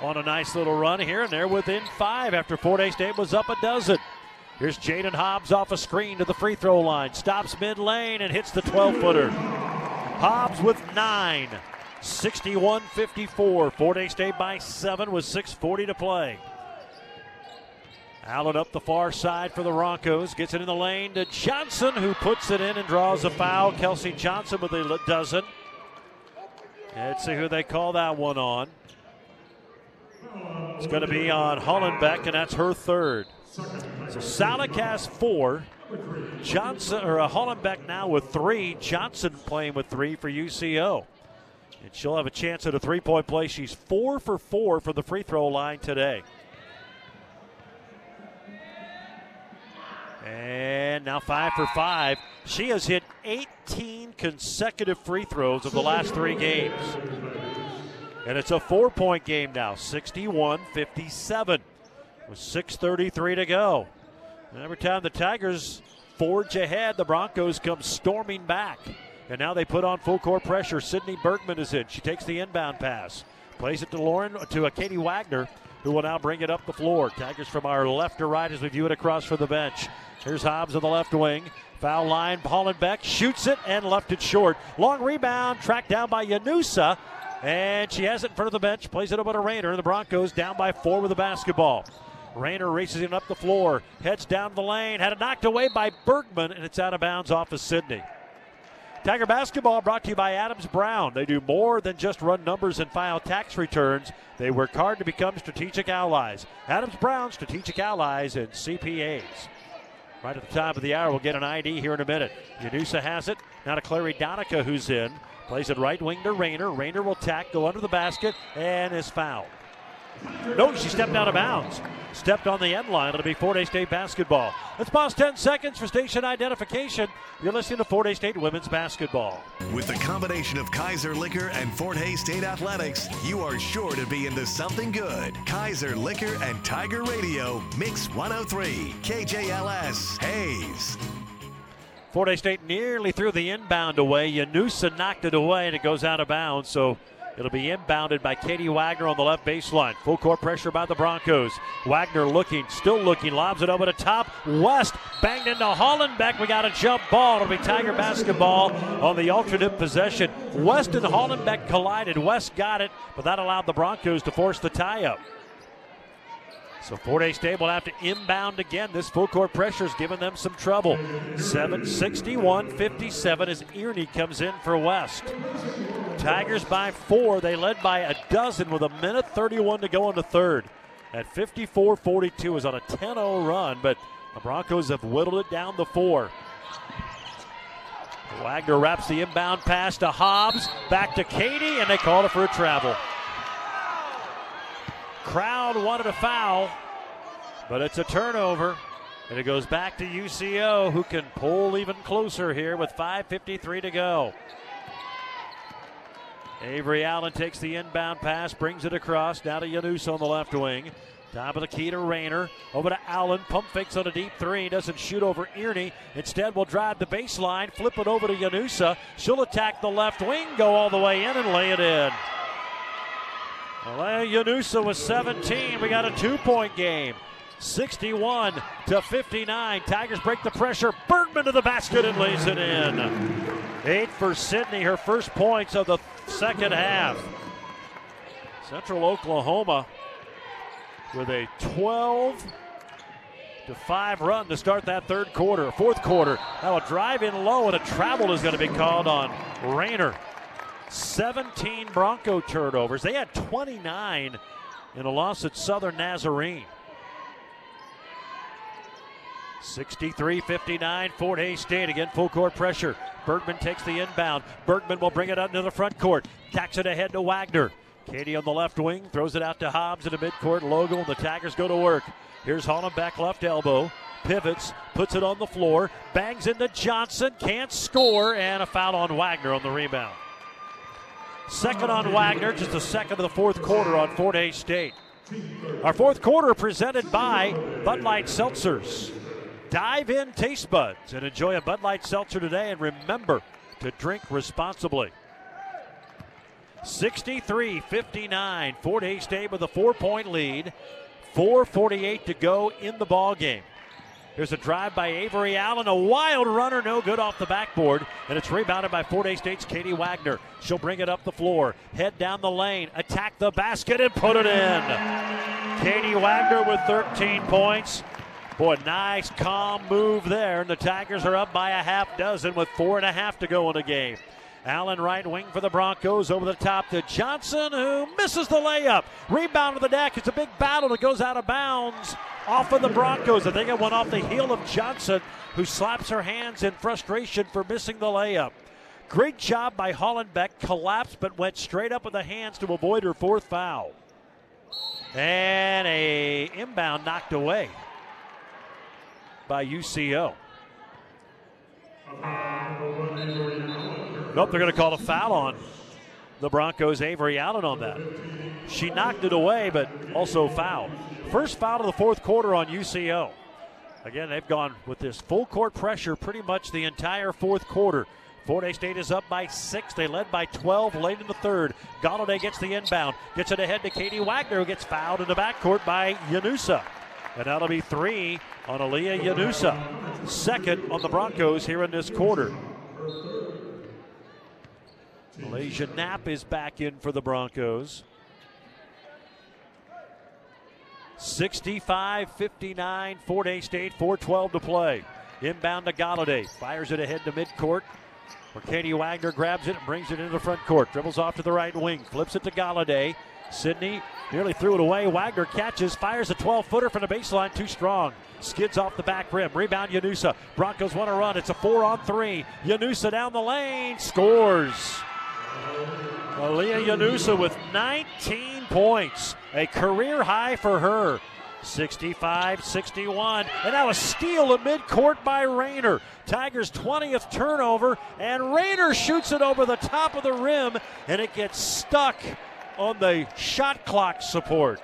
on a nice little run here, and they're within five after Fort Hays State was up a dozen. Here's Jaden Hobbs off a screen to the free throw line. Stops mid lane and hits the 12 footer. Hobbs with nine. 61 54. Fort Hays State by seven with 6.40 to play. Allen up the far side for the Broncos. Gets it in the lane to Johnson, who puts it in and draws a foul. Kelsey Johnson with a dozen. Let's see who they call that one on. It's going to be on Hollenbeck, and that's her third. So Salick has four. Johnson or uh, Hollenbeck now with three. Johnson playing with three for UCO. And she'll have a chance at a three point play. She's four for four for the free throw line today. And now five for five. She has hit 18 consecutive free throws of the last three games. And it's a four point game now, 61 57, with 6.33 to go. And every time the Tigers forge ahead, the Broncos come storming back. And now they put on full court pressure. Sydney Bergman is in. She takes the inbound pass, plays it to Lauren to a Katie Wagner, who will now bring it up the floor. Tigers from our left to right as we view it across from the bench. Here's Hobbs on the left wing. Foul line, Hollenbeck shoots it and left it short. Long rebound, tracked down by Yanusa. And she has it in front of the bench, plays it over to Rayner. The Broncos down by four with the basketball. Rayner races him up the floor, heads down the lane, had it knocked away by Bergman, and it's out of bounds off of Sydney. Tiger basketball brought to you by Adams Brown. They do more than just run numbers and file tax returns. They work hard to become strategic allies. Adams Brown, strategic allies and CPAs. Right at the top of the hour, we'll get an ID here in a minute. Yanusa has it. Now to Clary Donica, who's in. Plays it right wing to Rayner. Rayner will tack, go under the basket, and is fouled. No, she stepped out of bounds. Stepped on the end line. It'll be Fort Hays State basketball. Let's pause 10 seconds for station identification. You're listening to Fort Hays State women's basketball. With the combination of Kaiser Liquor and Fort Hays State athletics, you are sure to be into something good. Kaiser Liquor and Tiger Radio, Mix 103, KJLS, Hays. Fort Hays State nearly threw the inbound away. Yanusa knocked it away and it goes out of bounds. So It'll be inbounded by Katie Wagner on the left baseline. Full court pressure by the Broncos. Wagner looking, still looking, lobs it over the top. West banged into Hollenbeck. We got a jump ball. It'll be Tiger basketball on the alternate possession. West and Hollenbeck collided. West got it, but that allowed the Broncos to force the tie up. So Fort Hays State will have to inbound again. This full court pressure is giving them some trouble. 761 57 as Earney comes in for West. Tigers by four. They led by a dozen with a minute 31 to go in the third. At 54 42 is on a 10 0 run, but the Broncos have whittled it down to four. Wagner wraps the inbound pass to Hobbs, back to Katie, and they called it for a travel. Crowd wanted a foul, but it's a turnover. And it goes back to UCO, who can pull even closer here with 5.53 to go. Avery Allen takes the inbound pass, brings it across. Now to Yanus on the left wing. Top of the key to Rayner. Over to Allen. Pump fakes on a deep three. Doesn't shoot over Earney. Instead, will drive the baseline. Flip it over to Yanusa. She'll attack the left wing, go all the way in, and lay it in. Aaliyah Yanusa was 17. We got a two point game. 61 to 59. Tigers break the pressure. Bergman to the basket and lays it in. Eight for Sydney, her first points of the second half. Central Oklahoma with a 12 to 5 run to start that third quarter, fourth quarter. Now a drive in low and a travel is going to be called on Rayner. 17 Bronco turnovers. They had 29 in a loss at Southern Nazarene. 63 59, Fort Hays State. Again, full court pressure. Bergman takes the inbound. Bergman will bring it out into the front court. Tacks it ahead to Wagner. Katie on the left wing throws it out to Hobbs in the midcourt. Logo and the Tigers go to work. Here's Hollenbeck left elbow. Pivots, puts it on the floor, bangs into Johnson, can't score, and a foul on Wagner on the rebound. Second on Wagner, just a second of the fourth quarter on Fort Hays State. Our fourth quarter presented by Bud Light Seltzers. Dive in taste buds and enjoy a Bud Light Seltzer today, and remember to drink responsibly. 63 59. Fort Hays State with a four point lead. 4.48 to go in the ball game. Here's a drive by Avery Allen, a wild runner, no good off the backboard, and it's rebounded by Fort Hays State's Katie Wagner. She'll bring it up the floor, head down the lane, attack the basket, and put it in. Katie Wagner with 13 points. Boy, nice calm move there, and the Tigers are up by a half dozen with four and a half to go in the game. Allen right wing for the Broncos over the top to Johnson, who misses the layup. Rebound to the deck. It's a big battle. It goes out of bounds off of the Broncos. I think it went off the heel of Johnson, who slaps her hands in frustration for missing the layup. Great job by Hollenbeck. Collapsed but went straight up with the hands to avoid her fourth foul. And a inbound knocked away by UCO. Nope, they're going to call a foul on the Broncos' Avery Allen on that. She knocked it away, but also fouled. First foul of the fourth quarter on UCO. Again, they've gone with this full court pressure pretty much the entire fourth quarter. Fort Hays State is up by six. They led by 12 late in the third. Galladay gets the inbound, gets it ahead to Katie Wagner, who gets fouled in the backcourt by Yanusa. And that'll be three on Aaliyah Yanusa. Second on the Broncos here in this quarter. Malaysia Knapp is back in for the Broncos. 65 59, Fort Hays State, 412 to play. Inbound to Galladay. Fires it ahead to midcourt. Where Katie Wagner grabs it and brings it into the front court. Dribbles off to the right wing. Flips it to Galladay. Sydney nearly threw it away. Wagner catches, fires a 12 footer from the baseline. Too strong. Skids off the back rim. Rebound Yanusa. Broncos want to run. It's a four on three. Yanusa down the lane. Scores. Aaliyah Yanusa with 19 points, a career high for her. 65 61. And now a steal at midcourt by Rayner. Tigers' 20th turnover, and Rayner shoots it over the top of the rim, and it gets stuck on the shot clock support.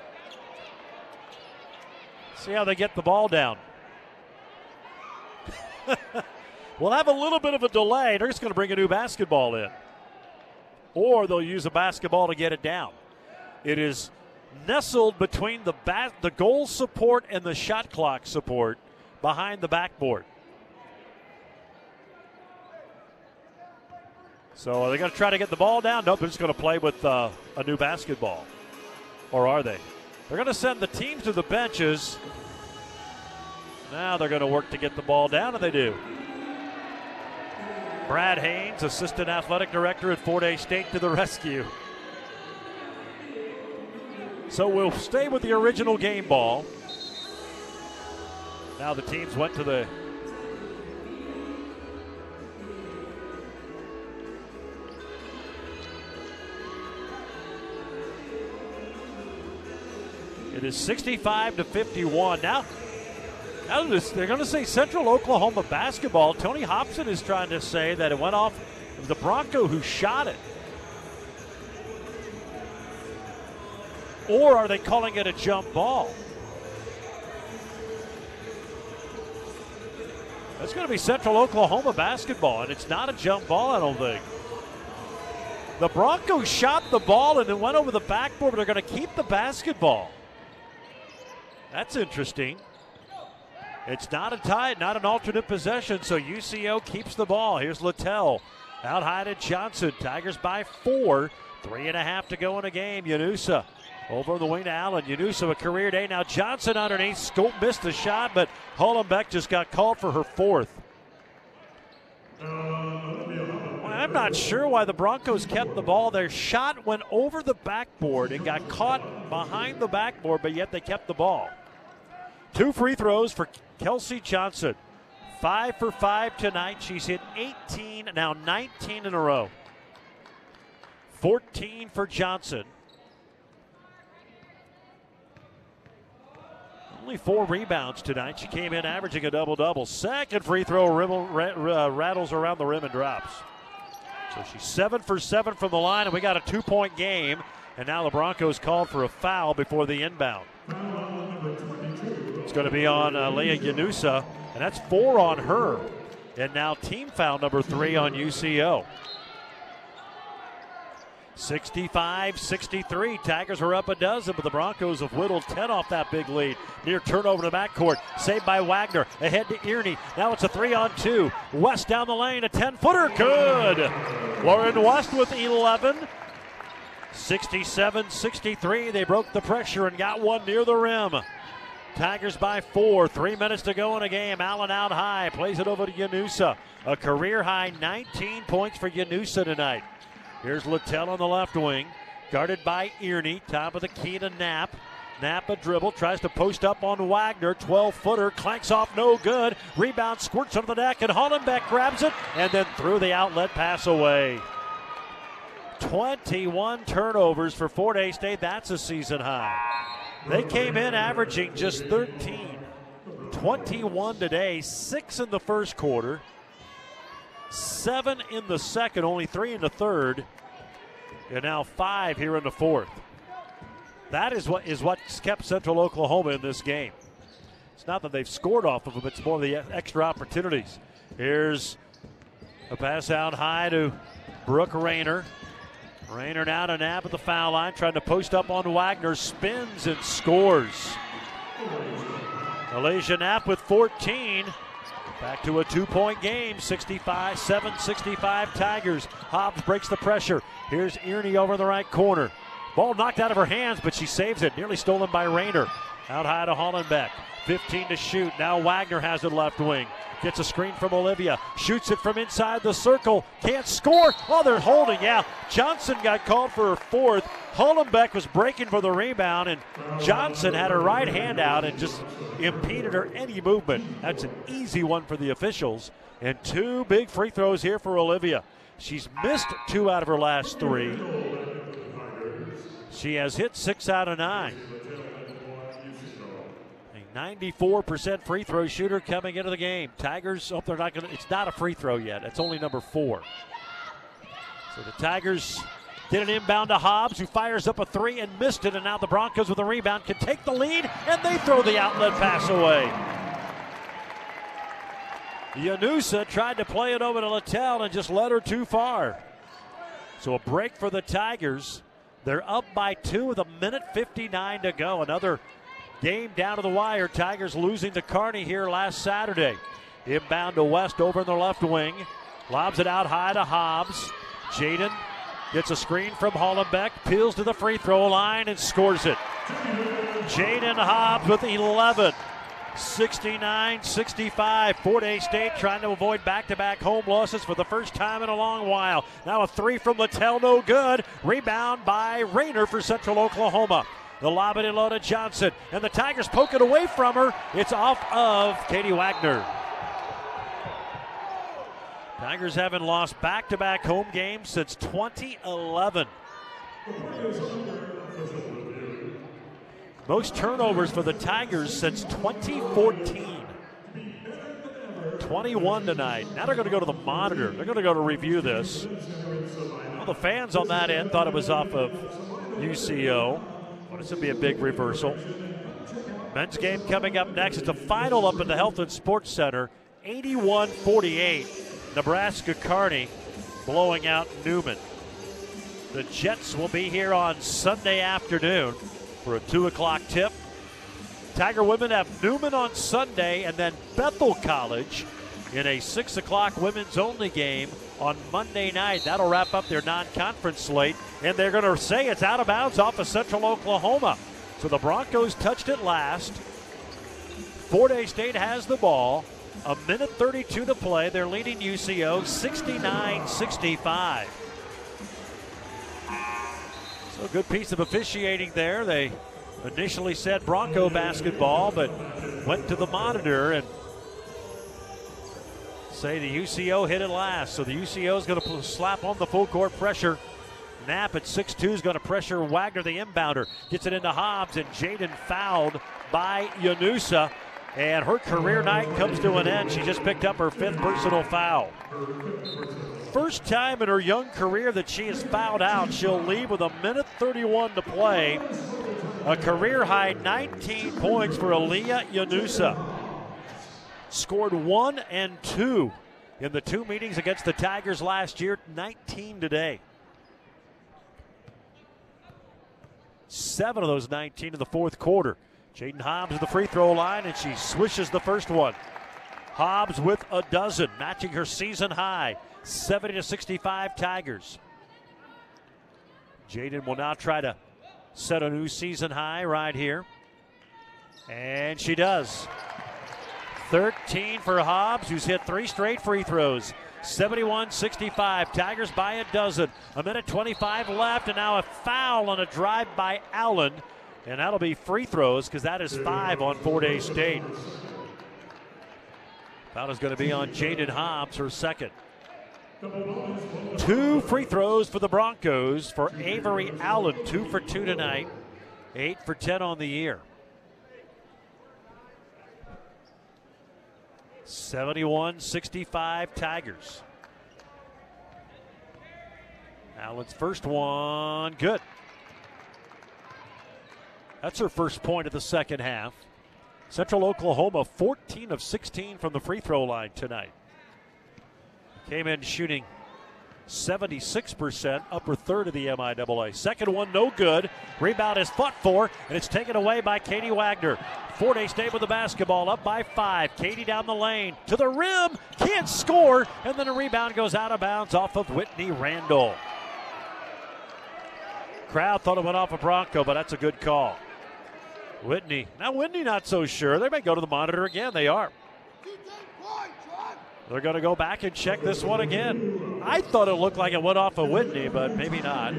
See how they get the ball down. we'll have a little bit of a delay. They're just going to bring a new basketball in or they'll use a basketball to get it down. It is nestled between the bat, the goal support and the shot clock support behind the backboard. So are they going to try to get the ball down? Nope, they're just going to play with uh, a new basketball. Or are they? They're going to send the teams to the benches. Now they're going to work to get the ball down, and they do. Brad Haynes, Assistant Athletic Director at Fort Hays State, to the rescue. So we'll stay with the original game ball. Now the teams went to the It is 65 to 51. Now they're going to say Central Oklahoma basketball. Tony Hobson is trying to say that it went off the Bronco who shot it. Or are they calling it a jump ball? That's going to be Central Oklahoma basketball, and it's not a jump ball, I don't think. The Broncos shot the ball and it went over the backboard, but they're going to keep the basketball. That's interesting. It's not a tie, not an alternate possession, so UCO keeps the ball. Here's Littell. Out high to Johnson. Tigers by four. Three and a half to go in a game. Yanusa over the wing to Allen. Yanusa a career day. Now Johnson underneath. Scope missed the shot, but Hollenbeck just got called for her fourth. I'm not sure why the Broncos kept the ball. Their shot went over the backboard and got caught behind the backboard, but yet they kept the ball. Two free throws for Kelsey Johnson. Five for five tonight. She's hit 18, now 19 in a row. 14 for Johnson. Only four rebounds tonight. She came in averaging a double double. Second free throw ribble, rattles around the rim and drops. So she's seven for seven from the line, and we got a two point game. And now the Broncos called for a foul before the inbound. It's going to be on uh, Leah Yanusa, and that's four on her. And now team foul number three on UCO. 65 63. Tigers are up a dozen, but the Broncos have whittled 10 off that big lead. Near turnover to the backcourt. Saved by Wagner. Ahead to Earney. Now it's a three on two. West down the lane. A 10 footer. Good. Lauren West with 11. 67 63. They broke the pressure and got one near the rim. Tigers by four. Three minutes to go in a game. Allen out high. Plays it over to Yanusa. A career high 19 points for Yanusa tonight. Here's Littell on the left wing, guarded by Earney. Top of the key to Knapp. Knapp a dribble, tries to post up on Wagner. 12 footer, clanks off no good. Rebound squirts under the deck, and Hollenbeck grabs it and then threw the outlet pass away. 21 turnovers for Fort Hays State. That's a season high. They came in averaging just 13. 21 today, six in the first quarter seven in the second, only three in the third, and now five here in the fourth. That is what is what's kept Central Oklahoma in this game. It's not that they've scored off of them; it's more the extra opportunities. Here's a pass out high to Brooke Rayner. Rayner now to Knapp at the foul line, trying to post up on Wagner, spins and scores. Alasia Knapp with 14. Back to a two point game 65 7 65 Tigers. Hobbs breaks the pressure. Here's Earney over the right corner. Ball knocked out of her hands, but she saves it. Nearly stolen by Rayner. Out high to Hollenbeck. 15 to shoot. Now Wagner has it left wing. Gets a screen from Olivia. Shoots it from inside the circle. Can't score. Oh, they're holding. Yeah. Johnson got called for her fourth. Hollenbeck was breaking for the rebound, and Johnson had her right hand out and just impeded her any movement. That's an easy one for the officials. And two big free throws here for Olivia. She's missed two out of her last three. She has hit six out of nine. 94% free throw shooter coming into the game. Tigers, hope oh, they're not going to, it's not a free throw yet. It's only number four. So the Tigers get an inbound to Hobbs, who fires up a three and missed it. And now the Broncos with a rebound can take the lead, and they throw the outlet pass away. Yanusa tried to play it over to Littell and just led her too far. So a break for the Tigers. They're up by two with a minute 59 to go. Another Game down to the wire. Tigers losing to Kearney here last Saturday. Inbound to West over in the left wing. Lobs it out high to Hobbs. Jaden gets a screen from Hollenbeck. Peels to the free throw line and scores it. Jaden Hobbs with 11. 69 65. Fort Hays State trying to avoid back to back home losses for the first time in a long while. Now a three from Littell, no good. Rebound by Rayner for Central Oklahoma. The lob it low to Johnson, and the Tigers poke it away from her. It's off of Katie Wagner. Tigers haven't lost back to back home games since 2011. Most turnovers for the Tigers since 2014. 21 tonight. Now they're going to go to the monitor. They're going to go to review this. Well, the fans on that end thought it was off of UCO. Well, this will be a big reversal. Men's game coming up next. It's a final up in the Health and Sports Center. 81 48. Nebraska Kearney blowing out Newman. The Jets will be here on Sunday afternoon for a 2 o'clock tip. Tiger women have Newman on Sunday and then Bethel College in a 6 o'clock women's only game on Monday night. That'll wrap up their non conference slate, and they're going to say it's out of bounds off of Central Oklahoma. So the Broncos touched it last. Fort Hays State has the ball. A minute 32 to play. They're leading UCO 69 65. So a good piece of officiating there. They initially said Bronco basketball, but went to the monitor and say the UCO hit it last. So the UCO is going to slap on the full court pressure. Knapp at six-two is going to pressure Wagner, the inbounder. Gets it into Hobbs, and Jaden fouled by Yanusa. And her career night comes to an end. She just picked up her fifth personal foul. First time in her young career that she has fouled out. She'll leave with a minute 31 to play. A career high 19 points for Aaliyah Yanusa scored one and two in the two meetings against the Tigers last year, 19 today. Seven of those 19 in the fourth quarter. Jaden Hobbs at the free throw line, and she swishes the first one. Hobbs with a dozen, matching her season high, 70 to 65 Tigers. Jaden will now try to set a new season high right here. And she does. 13 for Hobbs, who's hit three straight free throws. 71 65. Tigers by a dozen. A minute 25 left, and now a foul on a drive by Allen. And that'll be free throws because that is five on Fort Hays State. Foul is going to be on Jaden Hobbs, her second. Two free throws for the Broncos for Avery Allen. Two for two tonight. Eight for 10 on the year. 71 65 Tigers. Allen's first one, good. That's her first point of the second half. Central Oklahoma, 14 of 16 from the free throw line tonight. Came in shooting 76%, upper third of the MIAA. Second one, no good. Rebound is fought for, and it's taken away by Katie Wagner. Fort Hays State with the basketball, up by five. Katie down the lane to the rim, can't score, and then a rebound goes out of bounds off of Whitney Randall. Crowd thought it went off a of Bronco, but that's a good call. Whitney, now Whitney not so sure. They may go to the monitor again. They are. They're going to go back and check this one again. I thought it looked like it went off of Whitney, but maybe not.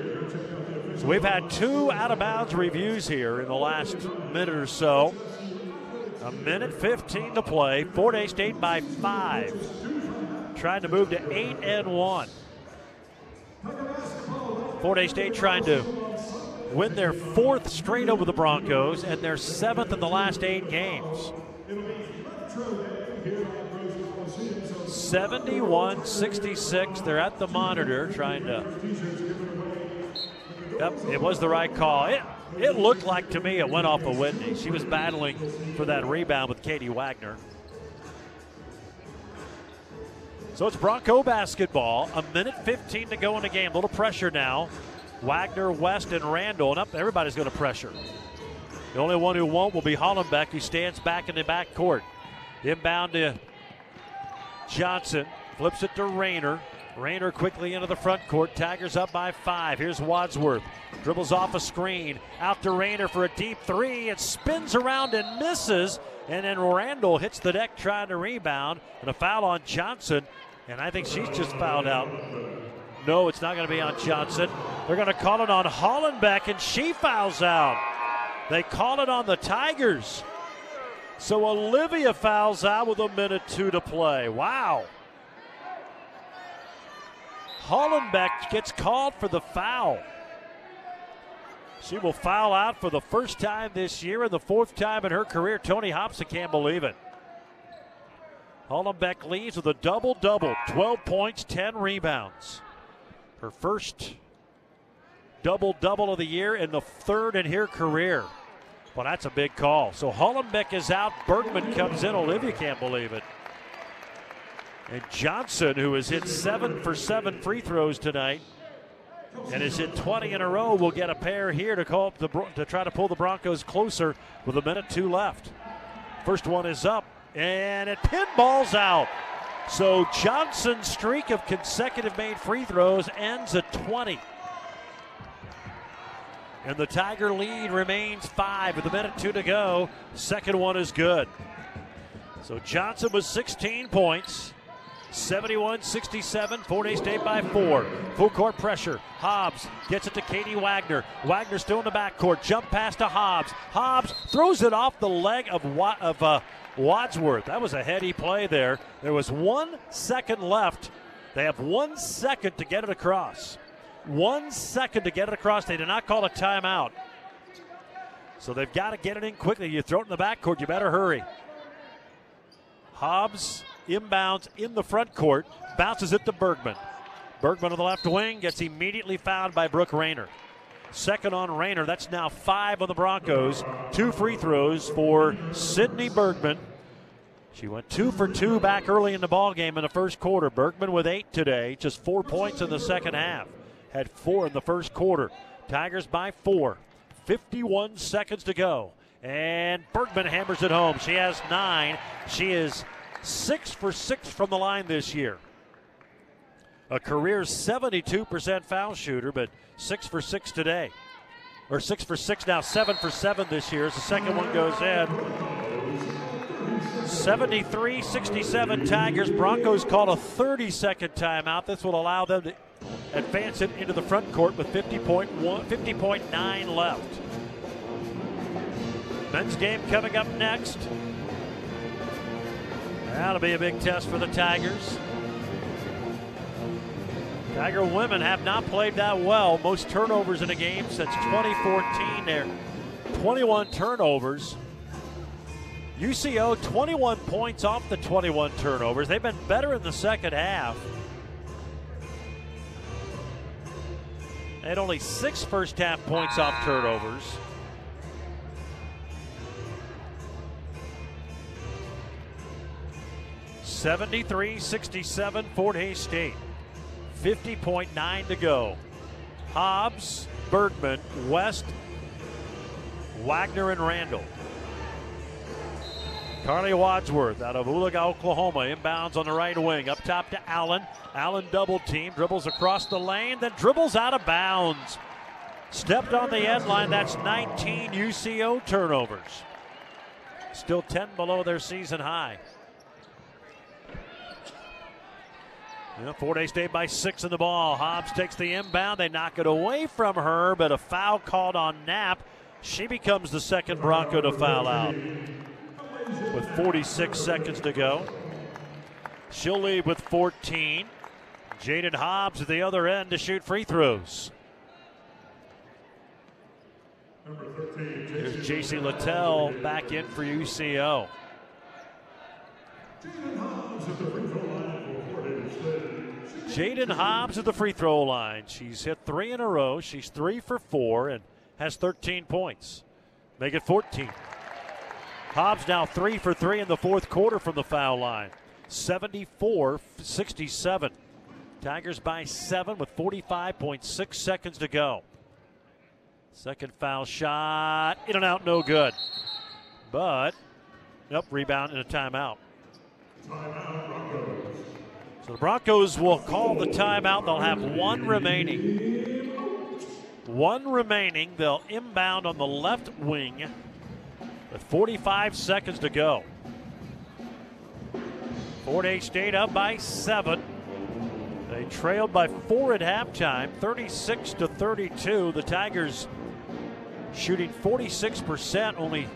So we've had two out of bounds reviews here in the last minute or so. A minute 15 to play. Fort Hays State by five. Trying to move to eight and one. Fort Hays State trying to win their fourth straight over the Broncos and their seventh in the last eight games. 71 66. They're at the monitor trying to. Yep, it was the right call. It, it looked like to me it went off of Whitney. She was battling for that rebound with Katie Wagner. So it's Bronco basketball. A minute 15 to go in the game. A little pressure now. Wagner, West, and Randall. And up, everybody's going to pressure. The only one who won't will be Hollenbeck, who stands back in the back court. Inbound to Johnson flips it to Rayner. Rayner quickly into the front court. Tigers up by five. Here's Wadsworth. Dribbles off a screen. Out to Rayner for a deep three. It spins around and misses. And then Randall hits the deck trying to rebound. And a foul on Johnson. And I think she's just fouled out. No, it's not going to be on Johnson. They're going to call it on Hollenbeck, and she fouls out. They call it on the Tigers. So Olivia fouls out with a minute two to play. Wow. Hollenbeck gets called for the foul. She will foul out for the first time this year and the fourth time in her career. Tony Hobson can't believe it. Hollenbeck leads with a double double 12 points, 10 rebounds. Her first double double of the year and the third in her career. Well, that's a big call. So Hollenbeck is out. Bergman comes in. Olivia can't believe it. And Johnson, who has hit seven for seven free throws tonight and has hit 20 in a row, will get a pair here to call the, to try to pull the Broncos closer with a minute two left. First one is up, and it pinballs out. So Johnson's streak of consecutive made free throws ends at 20. And the Tiger lead remains five with a minute two to go. Second one is good. So Johnson was 16 points. 71 67, Fort Hays State by four. Full court pressure. Hobbs gets it to Katie Wagner. Wagner still in the backcourt. Jump pass to Hobbs. Hobbs throws it off the leg of, of uh, Wadsworth. That was a heady play there. There was one second left. They have one second to get it across. One second to get it across. They did not call a timeout. So they've got to get it in quickly. You throw it in the backcourt, you better hurry. Hobbs inbounds in the front court, bounces it to Bergman. Bergman on the left wing gets immediately fouled by Brooke Rayner. Second on Rayner. That's now five on the Broncos. Two free throws for Sydney Bergman. She went two for two back early in the ball game in the first quarter. Bergman with eight today, just four points in the second half had four in the first quarter. Tigers by four. 51 seconds to go. And Bergman hammers it home. She has nine. She is six for six from the line this year. A career 72% foul shooter, but six for six today. Or six for six now, seven for seven this year as the second one goes in. 73 67 Tigers. Broncos called a 30 second timeout. This will allow them to advance it into the front court with 50.1, 50.9 left. Men's game coming up next. That'll be a big test for the Tigers. Tiger women have not played that well. Most turnovers in a game since 2014. They're 21 turnovers. UCO 21 points off the 21 turnovers. They've been better in the second half. Had only six first half points off turnovers. Seventy-three, sixty-seven, Fort Hays State. 50.9 to go. Hobbs, Bergman, West, Wagner, and Randall. Carly Wadsworth out of Oologah, Oklahoma, inbounds on the right wing. Up top to Allen. Allen double team, dribbles across the lane, then dribbles out of bounds. Stepped on the end line. That's 19 UCO turnovers. Still 10 below their season high. Yeah, Hays State by six in the ball. Hobbs takes the inbound. They knock it away from her, but a foul called on Knapp. She becomes the second Bronco to foul out with 46 seconds to go. She'll lead with 14. Jaden Hobbs at the other end to shoot free throws. Here's JC Littell back in for UCO. Jaden Hobbs at the free throw line. She's hit three in a row. She's three for four and has 13 points. Make it 14. Hobbs now three for three in the fourth quarter from the foul line. 74 67. Tigers by seven with 45.6 seconds to go. Second foul shot. In and out, no good. But, nope, rebound and a timeout. So the Broncos will call the timeout. They'll have one remaining. One remaining. They'll inbound on the left wing with 45 seconds to go. Fort Hays State up by seven. They trailed by four at halftime, 36 to 32. The Tigers shooting 46%, only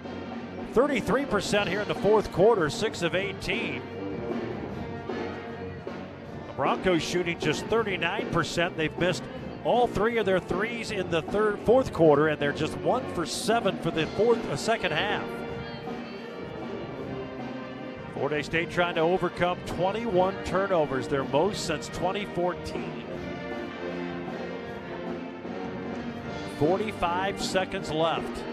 33% here in the fourth quarter, six of 18. The Broncos shooting just 39%. They've missed all three of their threes in the third, fourth quarter, and they're just one for seven for the fourth, uh, second half. Fort State trying to overcome 21 turnovers, their most since 2014. 45 seconds left.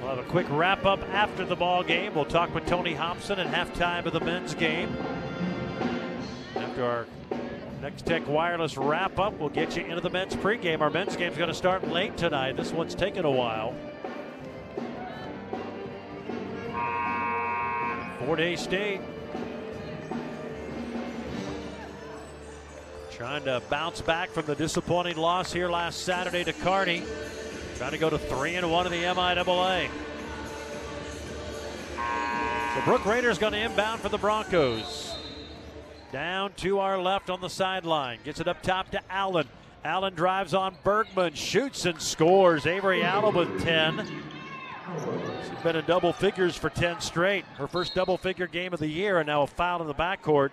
We'll have a quick wrap up after the ball game. We'll talk with Tony Hobson at halftime of the men's game. After our Nex-Tech Wireless wrap up, we'll get you into the men's pregame. Our men's game's going to start late tonight. This one's taking a while. Fort Hays State trying to bounce back from the disappointing loss here last Saturday to Kearney. Trying to go to three and one in the MIAA. So Brooke Rayner's going to inbound for the Broncos. Down to our left on the sideline. Gets it up top to Allen. Allen drives on Bergman, shoots and scores. Avery Allen with 10. She's been in double figures for 10 straight. Her first double figure game of the year, and now a foul in the backcourt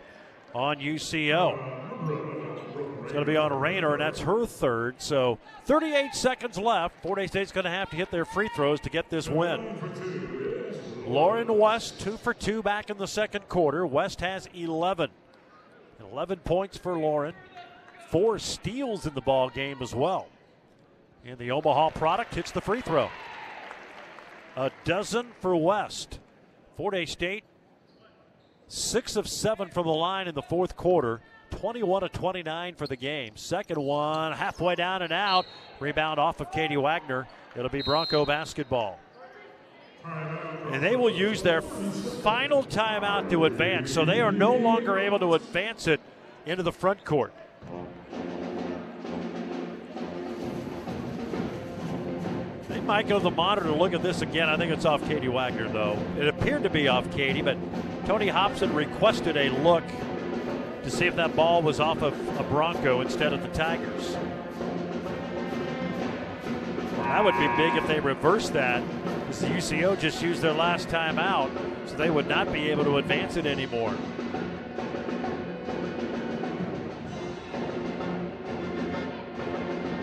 on UCO. It's going to be on Rayner, and that's her third. So 38 seconds left. Fort State's going to have to hit their free throws to get this win. Lauren West, two for two back in the second quarter. West has 11. 11 points for Lauren. Four steals in the ball game as well. And the Omaha product hits the free throw. A dozen for West. Fort Hays State, six of seven from the line in the fourth quarter. 21 to 29 for the game. Second one, halfway down and out. Rebound off of Katie Wagner. It'll be Bronco basketball. And they will use their final timeout to advance. So they are no longer able to advance it into the front court. They might go to the monitor to look at this again. I think it's off Katie Wagner, though. It appeared to be off Katie, but Tony Hobson requested a look to see if that ball was off of a Bronco instead of the Tigers. That would be big if they reverse that, the UCO just used their last time out, so they would not be able to advance it anymore.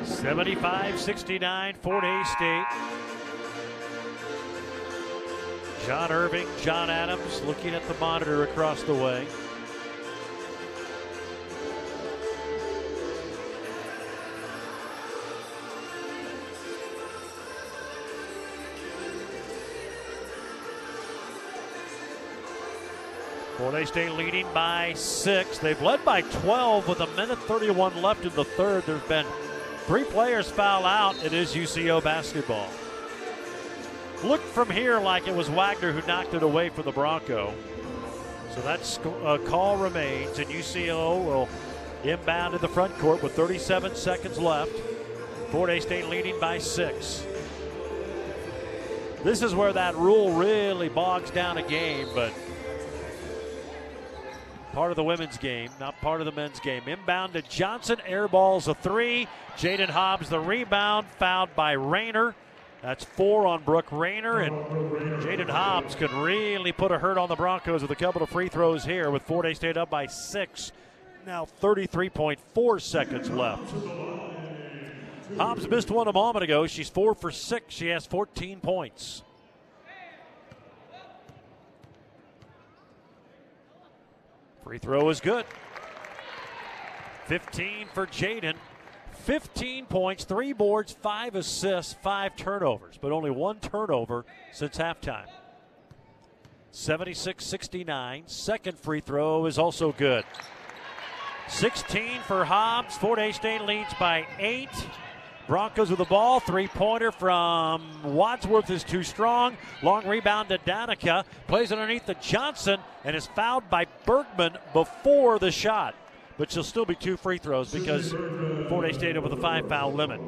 Seventy-five, sixty-nine, Fort Hays State. John Irving, John Adams looking at the monitor across the way. Hays State leading by six. They've led by 12 with a minute 31 left in the third. There's been three players foul out. It is UCO basketball. Looked from here like it was Wagner who knocked it away for the Bronco. So that uh, call remains, and UCO will inbound to the front court with 37 seconds left. Hays State leading by six. This is where that rule really bogs down a game, but part of the women's game, not part of the men's game. Inbound to Johnson, airballs a three. Jaden Hobbs the rebound, fouled by Rayner. That's four on Brooke Rayner, and Jaden Hobbs could really put a hurt on the Broncos with a couple of free throws here with Fort Hays State up by six. Now 33.4 seconds left. Hobbs missed one a moment ago. She's four for six. She has 14 points. Free throw is good. 15 for Jaden. 15 points, three boards, five assists, five turnovers, but only one turnover since halftime. 76 69. Second free throw is also good. 16 for Hobbs. Fort Hays State leads by eight. Broncos with the ball. Three pointer from Wadsworth is too strong. Long rebound to Donica. Plays underneath the Johnson and is fouled by Bergman before the shot. But she'll still be two free throws because Fort stayed over the five foul limit.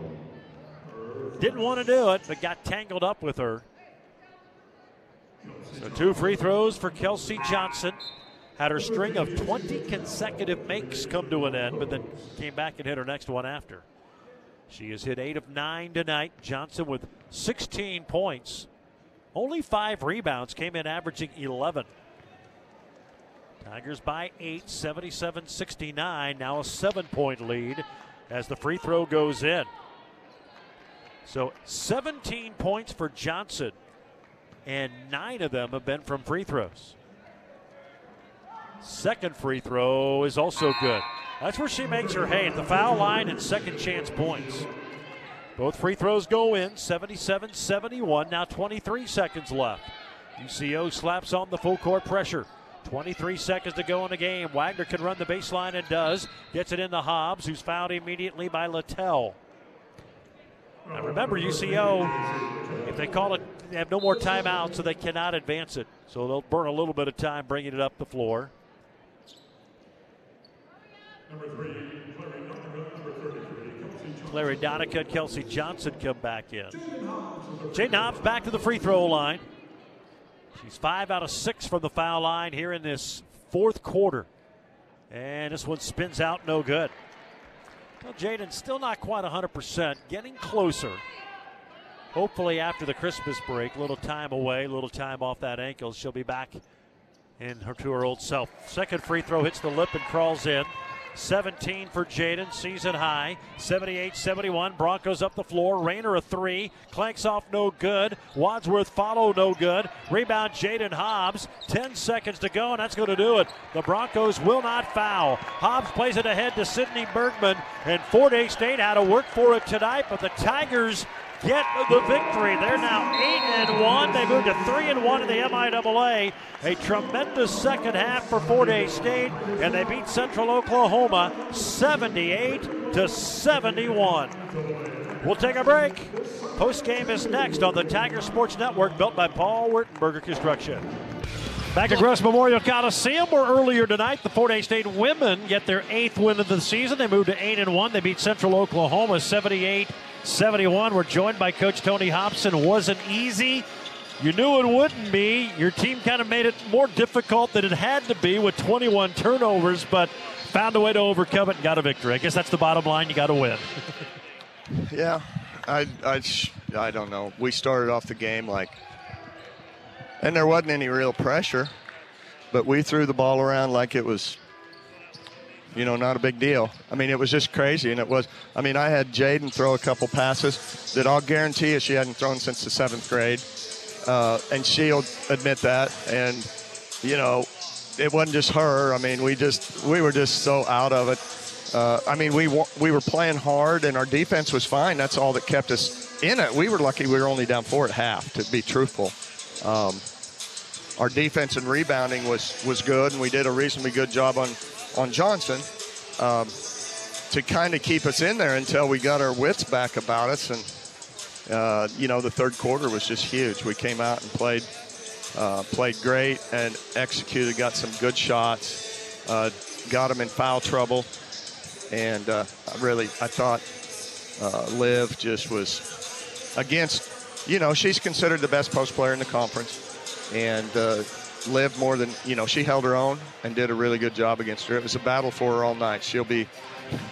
Didn't want to do it, but got tangled up with her. So two free throws for Kelsey Johnson. Had her string of 20 consecutive makes come to an end, but then came back and hit her next one after. She has hit eight of nine tonight. Johnson with 16 points. Only five rebounds, came in averaging 11. Tigers by eight, 77 69. Now a seven point lead as the free throw goes in. So 17 points for Johnson, and nine of them have been from free throws. Second free throw is also good. That's where she makes her hay at the foul line and second chance points. Both free throws go in, 77 71. Now 23 seconds left. UCO slaps on the full court pressure. 23 seconds to go in the game. Wagner can run the baseline and does. Gets it into Hobbs, who's fouled immediately by Littell. Now remember, UCO, if they call it, they have no more timeouts, so they cannot advance it. So they'll burn a little bit of time bringing it up the floor. Number three, Clary Donica and Kelsey Johnson come back in. Jaden Hobbs back to the free throw line. She's five out of six from the foul line here in this fourth quarter. And this one spins out no good. Well, Jaden still not quite 100%, getting closer. Hopefully, after the Christmas break, a little time away, a little time off that ankle, she'll be back in her to her old self. Second free throw hits the lip and crawls in. 17 for Jaden, season high. 78 71. Broncos up the floor. Rayner a three. Clanks off no good. Wadsworth follow no good. Rebound Jaden Hobbs. 10 seconds to go, and that's going to do it. The Broncos will not foul. Hobbs plays it ahead to Sydney Bergman, and Fort Hays State had to work for it tonight, but the Tigers get the victory. They're now eight and one. They moved to three and one in the MIAA. A tremendous second half for Fort Hays State, and they beat Central Oklahoma 78 to 71. We'll take a break. Post game is next on the Tiger Sports Network, built by Paul Wertenberger Construction. Back at Gross Memorial Coliseum, where earlier tonight the Fort Hays State women get their eighth win of the season. They moved to eight and one. They beat Central Oklahoma 78 71. We're joined by Coach Tony Hobson. Wasn't easy. You knew it wouldn't be. Your team kind of made it more difficult than it had to be with 21 turnovers, but found a way to overcome it and got a victory. I guess that's the bottom line. You got to win. yeah, I, I, I don't know. We started off the game like, and there wasn't any real pressure, but we threw the ball around like it was you know, not a big deal. I mean, it was just crazy, and it was. I mean, I had Jaden throw a couple passes that I'll guarantee you she hadn't thrown since the seventh grade, uh, and she'll admit that. And you know, it wasn't just her. I mean, we just we were just so out of it. Uh, I mean, we we were playing hard, and our defense was fine. That's all that kept us in it. We were lucky we were only down four at half, to be truthful. Um, our defense and rebounding was was good, and we did a reasonably good job on on Johnson um, to kind of keep us in there until we got our wits back about us. And, uh, you know, the third quarter was just huge. We came out and played. Uh, played great and executed, got some good shots, uh, got them in foul trouble, and uh, really, I thought uh, Liv just was against, you know, she's considered the best post player in the conference, and uh, lived more than you know. She held her own and did a really good job against her. It was a battle for her all night. She'll be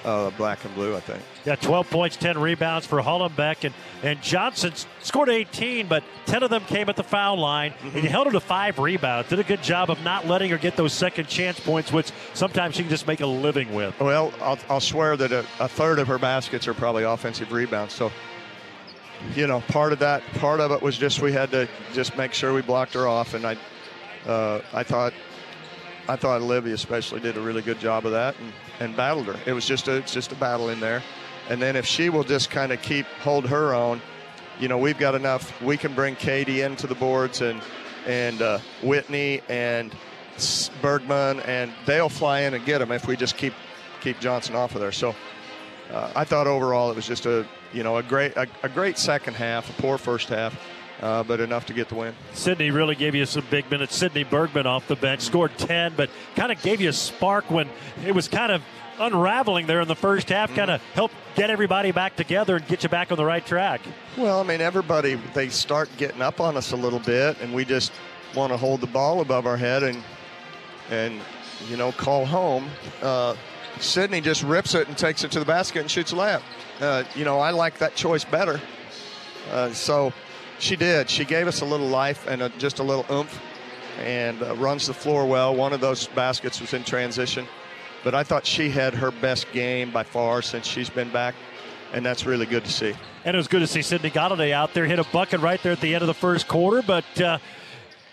uh, black and blue, I think. Yeah, 12 points, 10 rebounds for Hollenbeck, and and Johnson scored 18, but 10 of them came at the foul line. Mm-hmm. And he held her to five rebounds. Did a good job of not letting her get those second chance points, which sometimes she can just make a living with. Well, I'll, I'll swear that a, a third of her baskets are probably offensive rebounds. So you know, part of that, part of it was just we had to just make sure we blocked her off, and I uh, I thought I thought Olivia especially did a really good job of that and, and battled her. It was just a it's just a battle in there. And then if she will just kind of keep hold her own, you know, we've got enough. We can bring Katie into the boards and and uh, Whitney and Bergman, and they'll fly in and get them if we just keep keep Johnson off of there. So uh, I thought overall it was just a you know a great a, a great second half, a poor first half uh, but enough to get the win. Sydney really gave you some big minutes. Sydney Bergman off the bench scored 10, but kind of gave you a spark when it was kind of unraveling there in the first half, mm-hmm. kind of helped get everybody back together and get you back on the right track. Well, I mean, everybody, they start getting up on us a little bit, and we just want to hold the ball above our head and, and you know, call home. Uh, Sydney just rips it and takes it to the basket and shoots a layup. Uh, you know, I like that choice better. Uh, so she did. She gave us a little life and a, just a little oomph and uh, runs the floor well. One of those baskets was in transition. But I thought she had her best game by far since she's been back, and that's really good to see. And it was good to see Sydney Galladay out there hit a bucket right there at the end of the first quarter, but uh,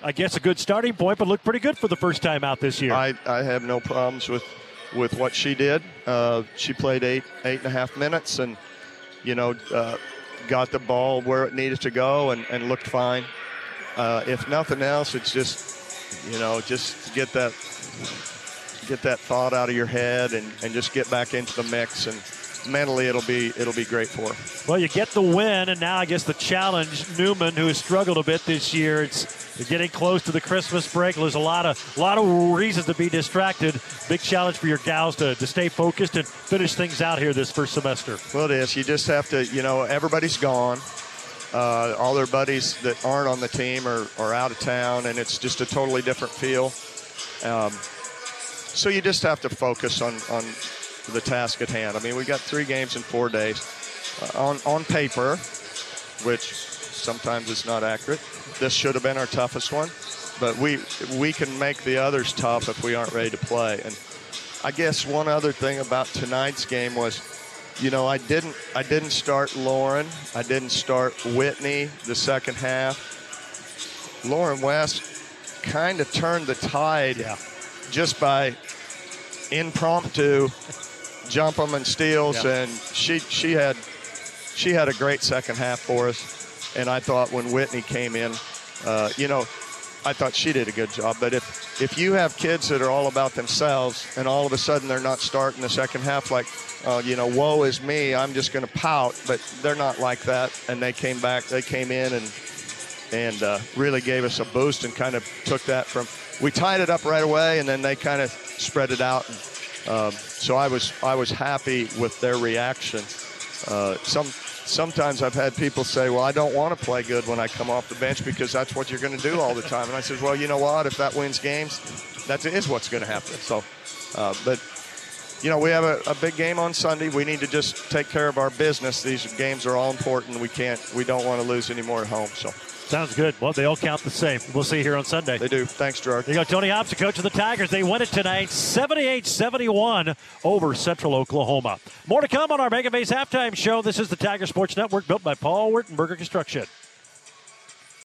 I guess a good starting point, but looked pretty good for the first time out this year. I, I have no problems with with what she did. Uh, she played eight eight and a half minutes, and you know, uh, got the ball where it needed to go, and, and looked fine. Uh, if nothing else, it's just you know just get that get that thought out of your head and, and just get back into the mix and mentally it'll be it'll be great for. Well, you get the win, and now I guess the challenge. Newman, who has struggled a bit this year, it's getting close to the Christmas break. There's a lot of lot of reasons to be distracted. Big challenge for your gals to, to stay focused and finish things out here this first semester. Well, it is. You just have to, you know, everybody's gone. Uh, all their buddies that aren't on the team are, are out of town, and it's just a totally different feel. Um, so you just have to focus on, on the task at hand. I mean, we got three games in four days. Uh, on, on paper, which sometimes is not accurate, this should have been our toughest one. But we, we can make the others tough if we aren't ready to play. And I guess one other thing about tonight's game was, you know, I didn't I didn't start Lauren. I didn't start Whitney the second half. Lauren West kind of turned the tide yeah. just by impromptu jump them and steals, Yeah. and she she had she had a great second half for us. And I thought when Whitney came in, uh, you know, I thought she did a good job. But if if you have kids that are all about themselves, and all of a sudden they're not starting the second half, like uh, you know, woe is me, I'm just going to pout. But they're not like that, and they came back, they came in and and uh, really gave us a boost and kind of took that from. We tied it up right away, and then they kind of spread it out. Um, so I was I was happy with their reaction. Uh, some sometimes I've had people say, "Well, I don't want to play good when I come off the bench because that's what you're going to do all the time." And I said, "Well, you know what? If that wins games, that is what's going to happen." So, uh, but you know, we have a, a big game on Sunday. We need to just take care of our business. These games are all important. We can't, we don't want to lose any more at home. So. Sounds good. Well, they all count the same. We'll see you here on Sunday. They do. Thanks, Gerard. There you go, Tony Hobson, coach of the Tigers. They win it tonight, 78-71 over Central Oklahoma. More to come on our Mega Base halftime show. This is the Tiger Sports Network, built by Paul Wertenberger Construction.